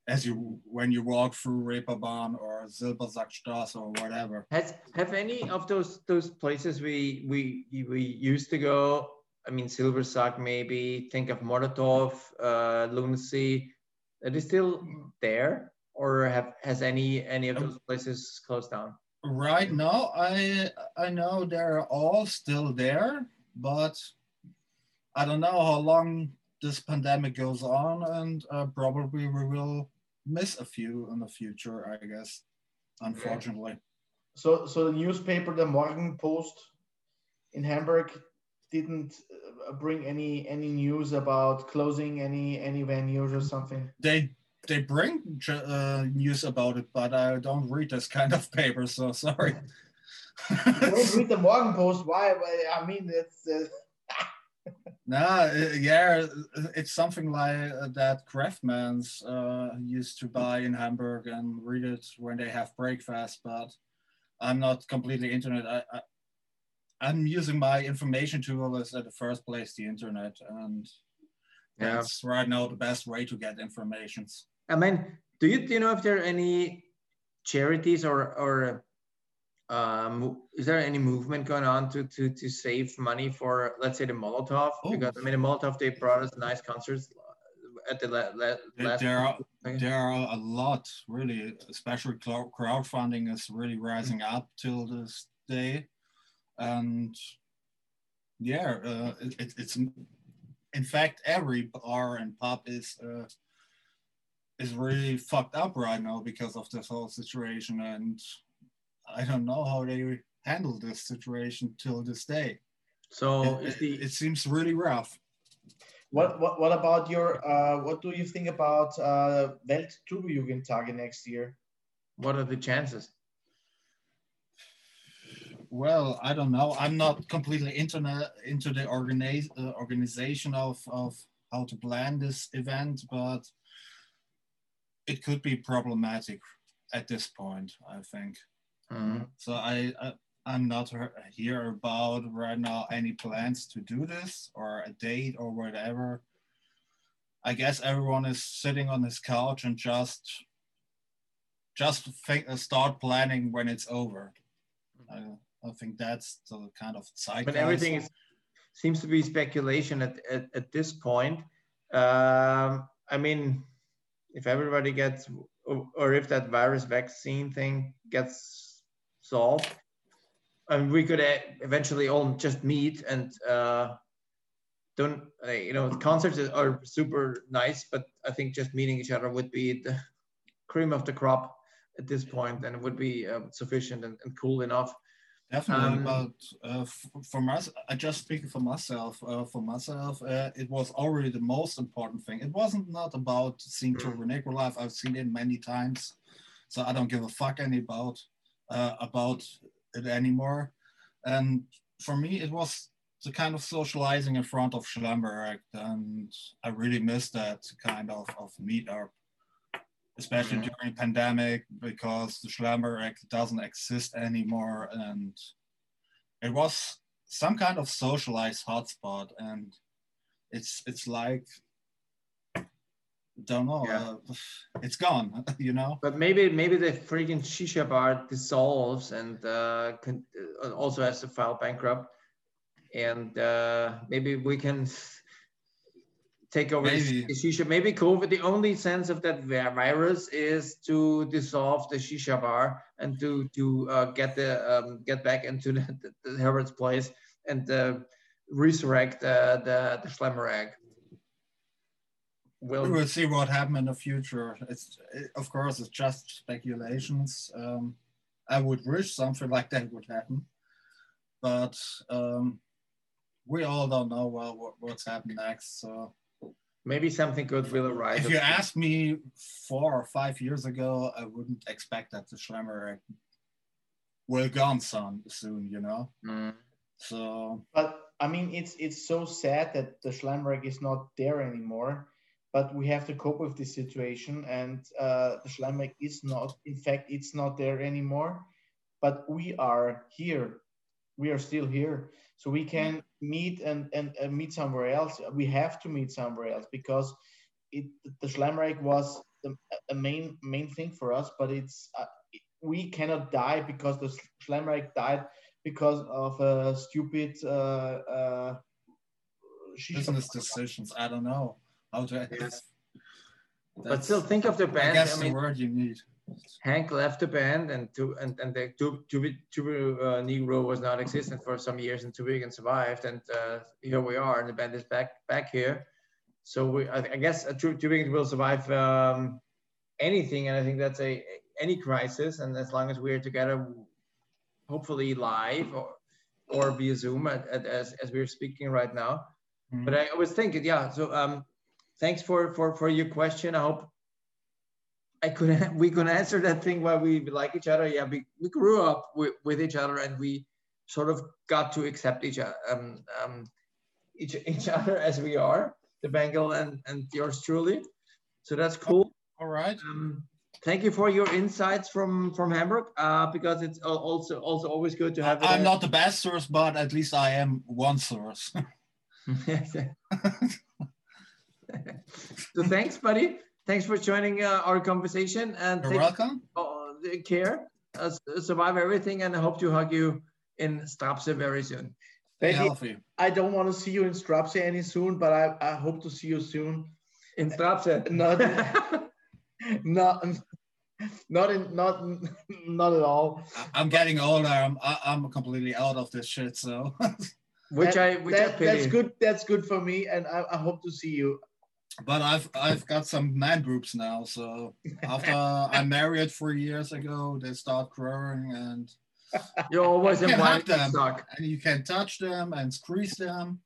Speaker 12: as you when you walk through Reeperbahn or Silbersackstraße or whatever.
Speaker 2: Has have any of those those places we we we used to go? I mean, Silbersack maybe. Think of Molotov, uh, Lunacy. Are they still there, or have has any any of those places closed down?
Speaker 12: Right now, I I know they're all still there, but I don't know how long this pandemic goes on, and uh, probably we will miss a few in the future, I guess. Unfortunately.
Speaker 3: So so the newspaper, the Morgenpost in Hamburg, didn't uh, bring any any news about closing any any venues or something.
Speaker 12: they they bring uh, news about it, but I don't read this kind of paper, so sorry.
Speaker 3: Don't read the Morgenpost. Why? Why- I mean, it's uh,
Speaker 12: nah, uh, yeah, it's something like uh, that Craftmans uh, used to buy in Hamburg and read it when they have breakfast, but I'm not completely internet. I, I I'm using my information tool as at the first place the internet, and
Speaker 2: Yeah.
Speaker 12: that's right now the best way to get informations.
Speaker 2: I mean, do you do you know if there are any charities or or um, is there any movement going on to to to save money for let's say the Molotov? Because I mean, the Molotov they brought us nice concerts at the la- la-
Speaker 12: There-
Speaker 2: last.
Speaker 12: there are there are a lot really especially crowdfunding is really rising up till this day and yeah uh, it, it- it's in fact every bar and pub is uh, is really fucked up right now because of this whole situation, and I don't know how they handle this situation till this day.
Speaker 2: So
Speaker 12: it,
Speaker 2: is the
Speaker 12: it seems really rough.
Speaker 3: What, what what about your uh, what do you think about uh, Welt Turbojugendtage next year?
Speaker 2: what are the chances?
Speaker 12: Well, I don't know. I'm not completely into the, into the organize, uh, organization of, of how to plan this event, but it could be problematic at this point, I think.
Speaker 2: Mhm.
Speaker 12: So I, I I'm not here about right now any plans to do this or a date or whatever. I guess everyone is sitting on his couch and just just think, uh, start planning when it's over. I, I think that's the kind of cycle.
Speaker 2: But everything is, seems to be speculation at, at, at this point. Um, I mean, if everybody gets, or, or if that virus vaccine thing gets solved, and we could uh, eventually all just meet and uh, don't, uh, you know, concerts are super nice, but I think just meeting each other would be the cream of the crop at this point, and it would be uh, sufficient and, and cool enough.
Speaker 12: Definitely,
Speaker 2: Um,
Speaker 12: but uh, for us, I just speaking for myself. Uh, for myself, uh, it was already the most important thing. It wasn't not about seeing Turbonegro live. I've seen it many times, so I don't give a fuck any about uh, about it anymore. And for me, it was the kind of socializing in front of Schlemberg, and I really miss that kind of of meetup especially during pandemic because the Schlemmer doesn't exist anymore and it was some kind of socialized hotspot and it's it's like don't know
Speaker 2: Yeah.
Speaker 12: uh, it's gone you know
Speaker 2: But maybe maybe the freaking shisha bar dissolves and uh, con- uh, also has to file bankrupt, and uh, maybe we can take over the
Speaker 12: Maybe.
Speaker 2: the shisha. Maybe COVID. The only sense of that virus is to dissolve the shisha bar and to to uh, get the um, get back into the, the, the Herbert's place and uh, resurrect uh, the the Schlemmer egg. Will
Speaker 12: we will see what happens in the future it's it, of course it's just speculations um, i would wish something like that would happen but um, we all don't know well, what, what's happening next so
Speaker 2: maybe something good will arise.
Speaker 12: if you asked me four or five years ago, I wouldn't expect that the Schlemmer will gone soon, soon, you know.
Speaker 2: Mm.
Speaker 12: So
Speaker 3: But I mean, it's it's so sad that the Schlemmerk is not there anymore. But we have to cope with this situation, and uh, the Schlemmerk is not. In fact, it's not there anymore. But we are here. We are still here, so we can meet and and, and meet somewhere else. We have to meet somewhere else because it the Schlemmerk was the a main main thing for us. But it's uh, we cannot die because the Schlemmerk died because of a stupid uh, uh,
Speaker 12: business decisions, I don't know how to.
Speaker 2: Yes. But
Speaker 12: That's-
Speaker 2: still, think of the
Speaker 12: I
Speaker 2: band.
Speaker 12: guess
Speaker 2: I
Speaker 12: the word you need.
Speaker 2: Hank left the band, and to and and the Tubu Tubu, uh, Negro was not existent for some years, and Turbojugend survived, and uh, here we are, and the band is back back here. So we, I, I guess, uh, Tu- Turbojugend will survive um, anything, and I think that's a any crisis, and as long as we're together, hopefully live or or via Zoom, at, at, as as we're speaking right now. But I was thinking, yeah. So um, thanks for for for your question. I hope I could we could answer that thing why we like each other. Yeah, we, we grew up with, with each other and we sort of got to accept each other um, um, each, each other as we are, the Bengel and and yours truly. So that's cool.
Speaker 12: All right.
Speaker 2: Um, thank you for your insights from from Hamburg uh, because it's also also always good to have.
Speaker 12: I'm not the best source, but at least I am one source.
Speaker 2: so thanks, buddy. Thanks for joining uh, our conversation and
Speaker 12: You're
Speaker 2: take
Speaker 12: welcome.
Speaker 2: uh, care, uh, survive everything, and I hope to hug you in Strapse very soon.
Speaker 3: Maybe-. I don't want to see you in Strapse any soon, but I, I hope to see you soon.
Speaker 2: In Strapse?
Speaker 3: Not, not, not in, not, not at all.
Speaker 12: I'm getting older. I'm I- I'm completely out of this shit. So
Speaker 2: Which
Speaker 3: That-
Speaker 2: I which
Speaker 3: that-
Speaker 2: I pity.
Speaker 3: that's good. That's good for me, and I, I hope to see you.
Speaker 12: But I've I've got some man groups now. So after I married four years ago, they start growing and
Speaker 13: You're always
Speaker 12: you
Speaker 13: in
Speaker 12: can
Speaker 13: one
Speaker 12: them
Speaker 13: stock.
Speaker 12: and you can touch them and squeeze them.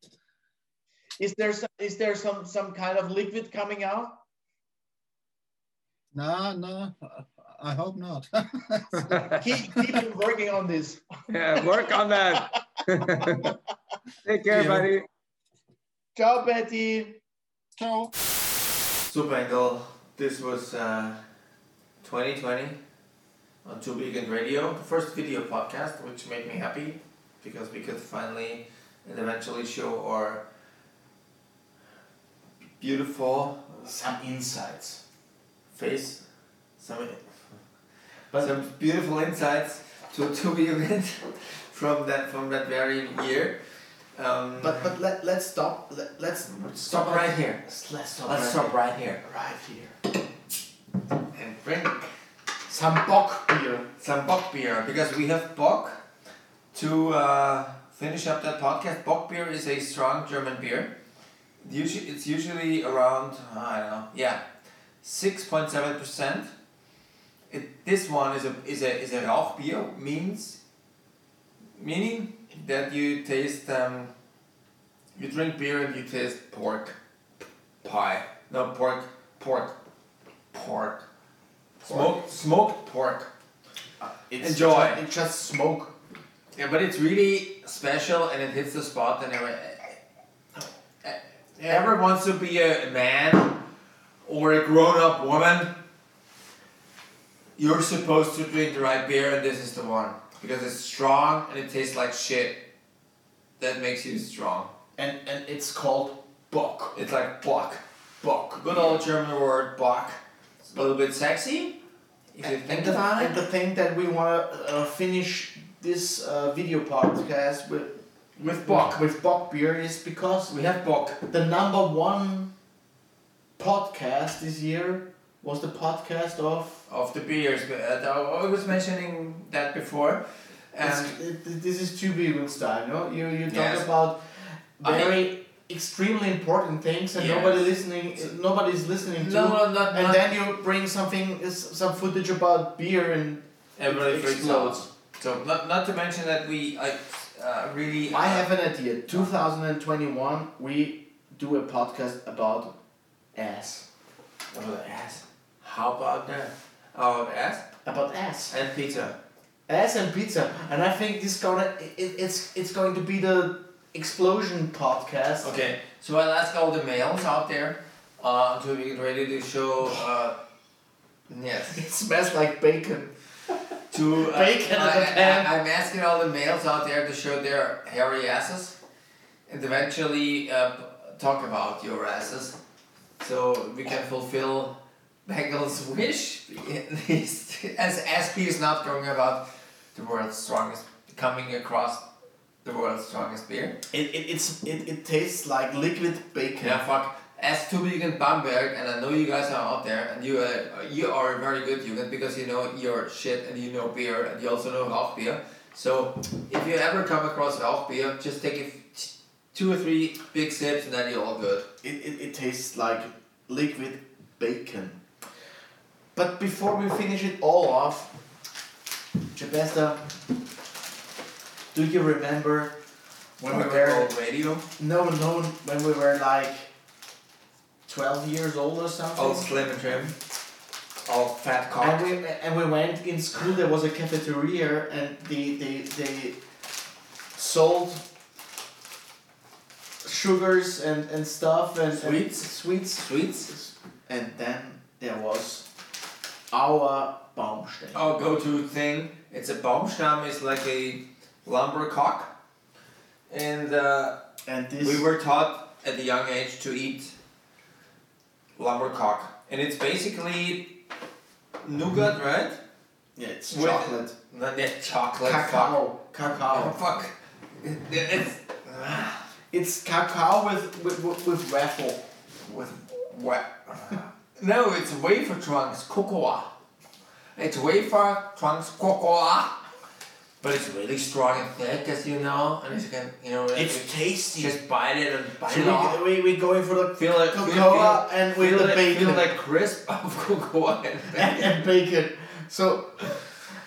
Speaker 3: Is there some, is there some some kind of liquid coming out?
Speaker 12: No, no, I hope not.
Speaker 3: keep, keep working on this.
Speaker 13: Yeah, work on that. Take care,
Speaker 12: Yeah.
Speaker 13: buddy.
Speaker 3: Ciao, Betty.
Speaker 12: Ciao.
Speaker 2: So Bengel, this was uh, 2020 on Turbojugend Radio, the first video podcast, which made me happy because we could finally and eventually show our beautiful
Speaker 3: Some insights.
Speaker 2: face, some, some beautiful insights to Turbojugend from that from that very year. Um,
Speaker 3: But but let let's stop. Let, let's
Speaker 2: stop right here.
Speaker 3: Let's stop.
Speaker 2: Let's
Speaker 3: right
Speaker 2: stop
Speaker 3: here.
Speaker 2: right here
Speaker 3: Right here.
Speaker 2: and drink
Speaker 3: Some Bock beer.
Speaker 2: some Bock beer because we have Bock to uh, finish up that podcast. Bock beer is a strong German beer. Usually, it's usually around I don't know, yeah, six point seven percent. It this one is a is a is a Rauchbier means meaning that you taste um, you drink beer and you taste pork pie no pork pork pork smoked smoked pork.
Speaker 3: Uh, it's
Speaker 2: Enjoy.
Speaker 3: Just, it's just smoke.
Speaker 2: Yeah, but it's really special and it hits the spot and every, eh, eh, ever wants to be a man or a grown-up woman, you're supposed to drink the right beer and this is the one. Because it's strong and it tastes like shit. That makes you strong.
Speaker 3: And and it's called Bock.
Speaker 2: It's like Bock.
Speaker 3: Bock.
Speaker 2: Good old German word, Bock. A little bit sexy, if you think
Speaker 3: And the,
Speaker 2: about
Speaker 3: and
Speaker 2: it.
Speaker 3: the thing that we want to uh, finish this uh, video podcast with
Speaker 2: With Bock.
Speaker 3: with Bock beer is because
Speaker 2: We have Bock.
Speaker 3: the number one podcast this year was the podcast of
Speaker 2: Of the beers, but uh, I was mentioning that before. And
Speaker 3: it- this is too in style, no? You you talk
Speaker 2: Yes.
Speaker 3: about
Speaker 2: I mean-
Speaker 3: very extremely important things and
Speaker 2: Yes.
Speaker 3: nobody listening nobody's listening to
Speaker 2: No, no, not-
Speaker 3: and
Speaker 2: not-
Speaker 3: then you bring something is some footage about beer and
Speaker 2: everybody freaks out. So not, not to mention that we I uh, really
Speaker 3: I have an idea. 2021 we do a podcast about ass.
Speaker 2: about ass. How about that? About ass
Speaker 3: About ass.
Speaker 2: and pizza.
Speaker 3: Ass and pizza. And I think this gonna it, it's it's going to be the explosion podcast.
Speaker 2: Okay, so I'll ask all the males out there uh, to be ready to show. Uh, yes.
Speaker 3: It smells like bacon.
Speaker 2: To uh,
Speaker 3: Bacon
Speaker 2: I, I, I'm asking all the males out there to show their hairy asses, and eventually uh, talk about your asses, so we can fulfill Bengel's wish. As as he is not going about the world's strongest, coming across the world's strongest beer.
Speaker 3: It, it, it's, it, it tastes like liquid bacon.
Speaker 2: Yeah, fuck. As Turbojugend Bamberg, and I know you guys are out there, and you uh, you are very good Jugend because you know your shit and you know beer and you also know Rauchbier. So if you ever come across Rauchbier, just take a f- two or three big sips and then you're all good.
Speaker 3: It, it, it tastes like liquid bacon. But before we finish it all off, Jabesta, do you remember when we were
Speaker 2: Rock radio,
Speaker 3: no no when we were like twelve years old or something?
Speaker 2: all slim and trim, all fat cock.
Speaker 3: And we and we went in school. There was a cafeteria, and they they they sold sugars and and stuff and and
Speaker 2: Sweets?
Speaker 3: sweets,
Speaker 2: Sweets.
Speaker 3: and then there was our Baumstein.
Speaker 2: Our go-to thing. It's a Baumstamm. It's like a lumber cock, and. Uh,
Speaker 3: And this
Speaker 2: We were taught at a young age to eat lumber cock, and it's basically nougat, right?
Speaker 3: yeah, it's
Speaker 2: With-
Speaker 3: chocolate,
Speaker 2: Not that chocolate.
Speaker 3: cacao,
Speaker 2: Fuck.
Speaker 3: cacao.
Speaker 2: Oh, fuck. It's
Speaker 3: It's cacao with with with, with waffle.
Speaker 2: with what? No, it's wafer trunks cocoa. It's wafer trunks cocoa. But it's really strong and thick, as you know, and it's can you know.
Speaker 3: It's
Speaker 2: you
Speaker 3: tasty.
Speaker 2: Just bite it and bite
Speaker 3: So
Speaker 2: it off.
Speaker 3: we, we, we going for the
Speaker 2: Feel like
Speaker 3: cocoa
Speaker 2: feel,
Speaker 3: and with
Speaker 2: feel
Speaker 3: the
Speaker 2: it,
Speaker 3: bacon.
Speaker 2: Feel that crisp of cocoa and bacon.
Speaker 3: and bacon. So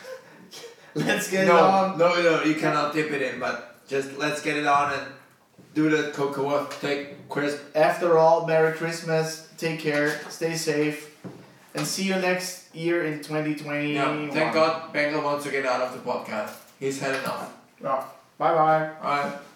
Speaker 3: let's get it on.
Speaker 2: no, no, you cannot dip it in, but just let's get it on and do the cocoa thick crisp.
Speaker 3: After all, Merry Christmas. Take care. Stay safe. And see you next year in 2021.
Speaker 2: Yeah, thank God Bengel wants to get out of the podcast. He's had enough.
Speaker 3: Yeah. Bye bye.
Speaker 2: Alright.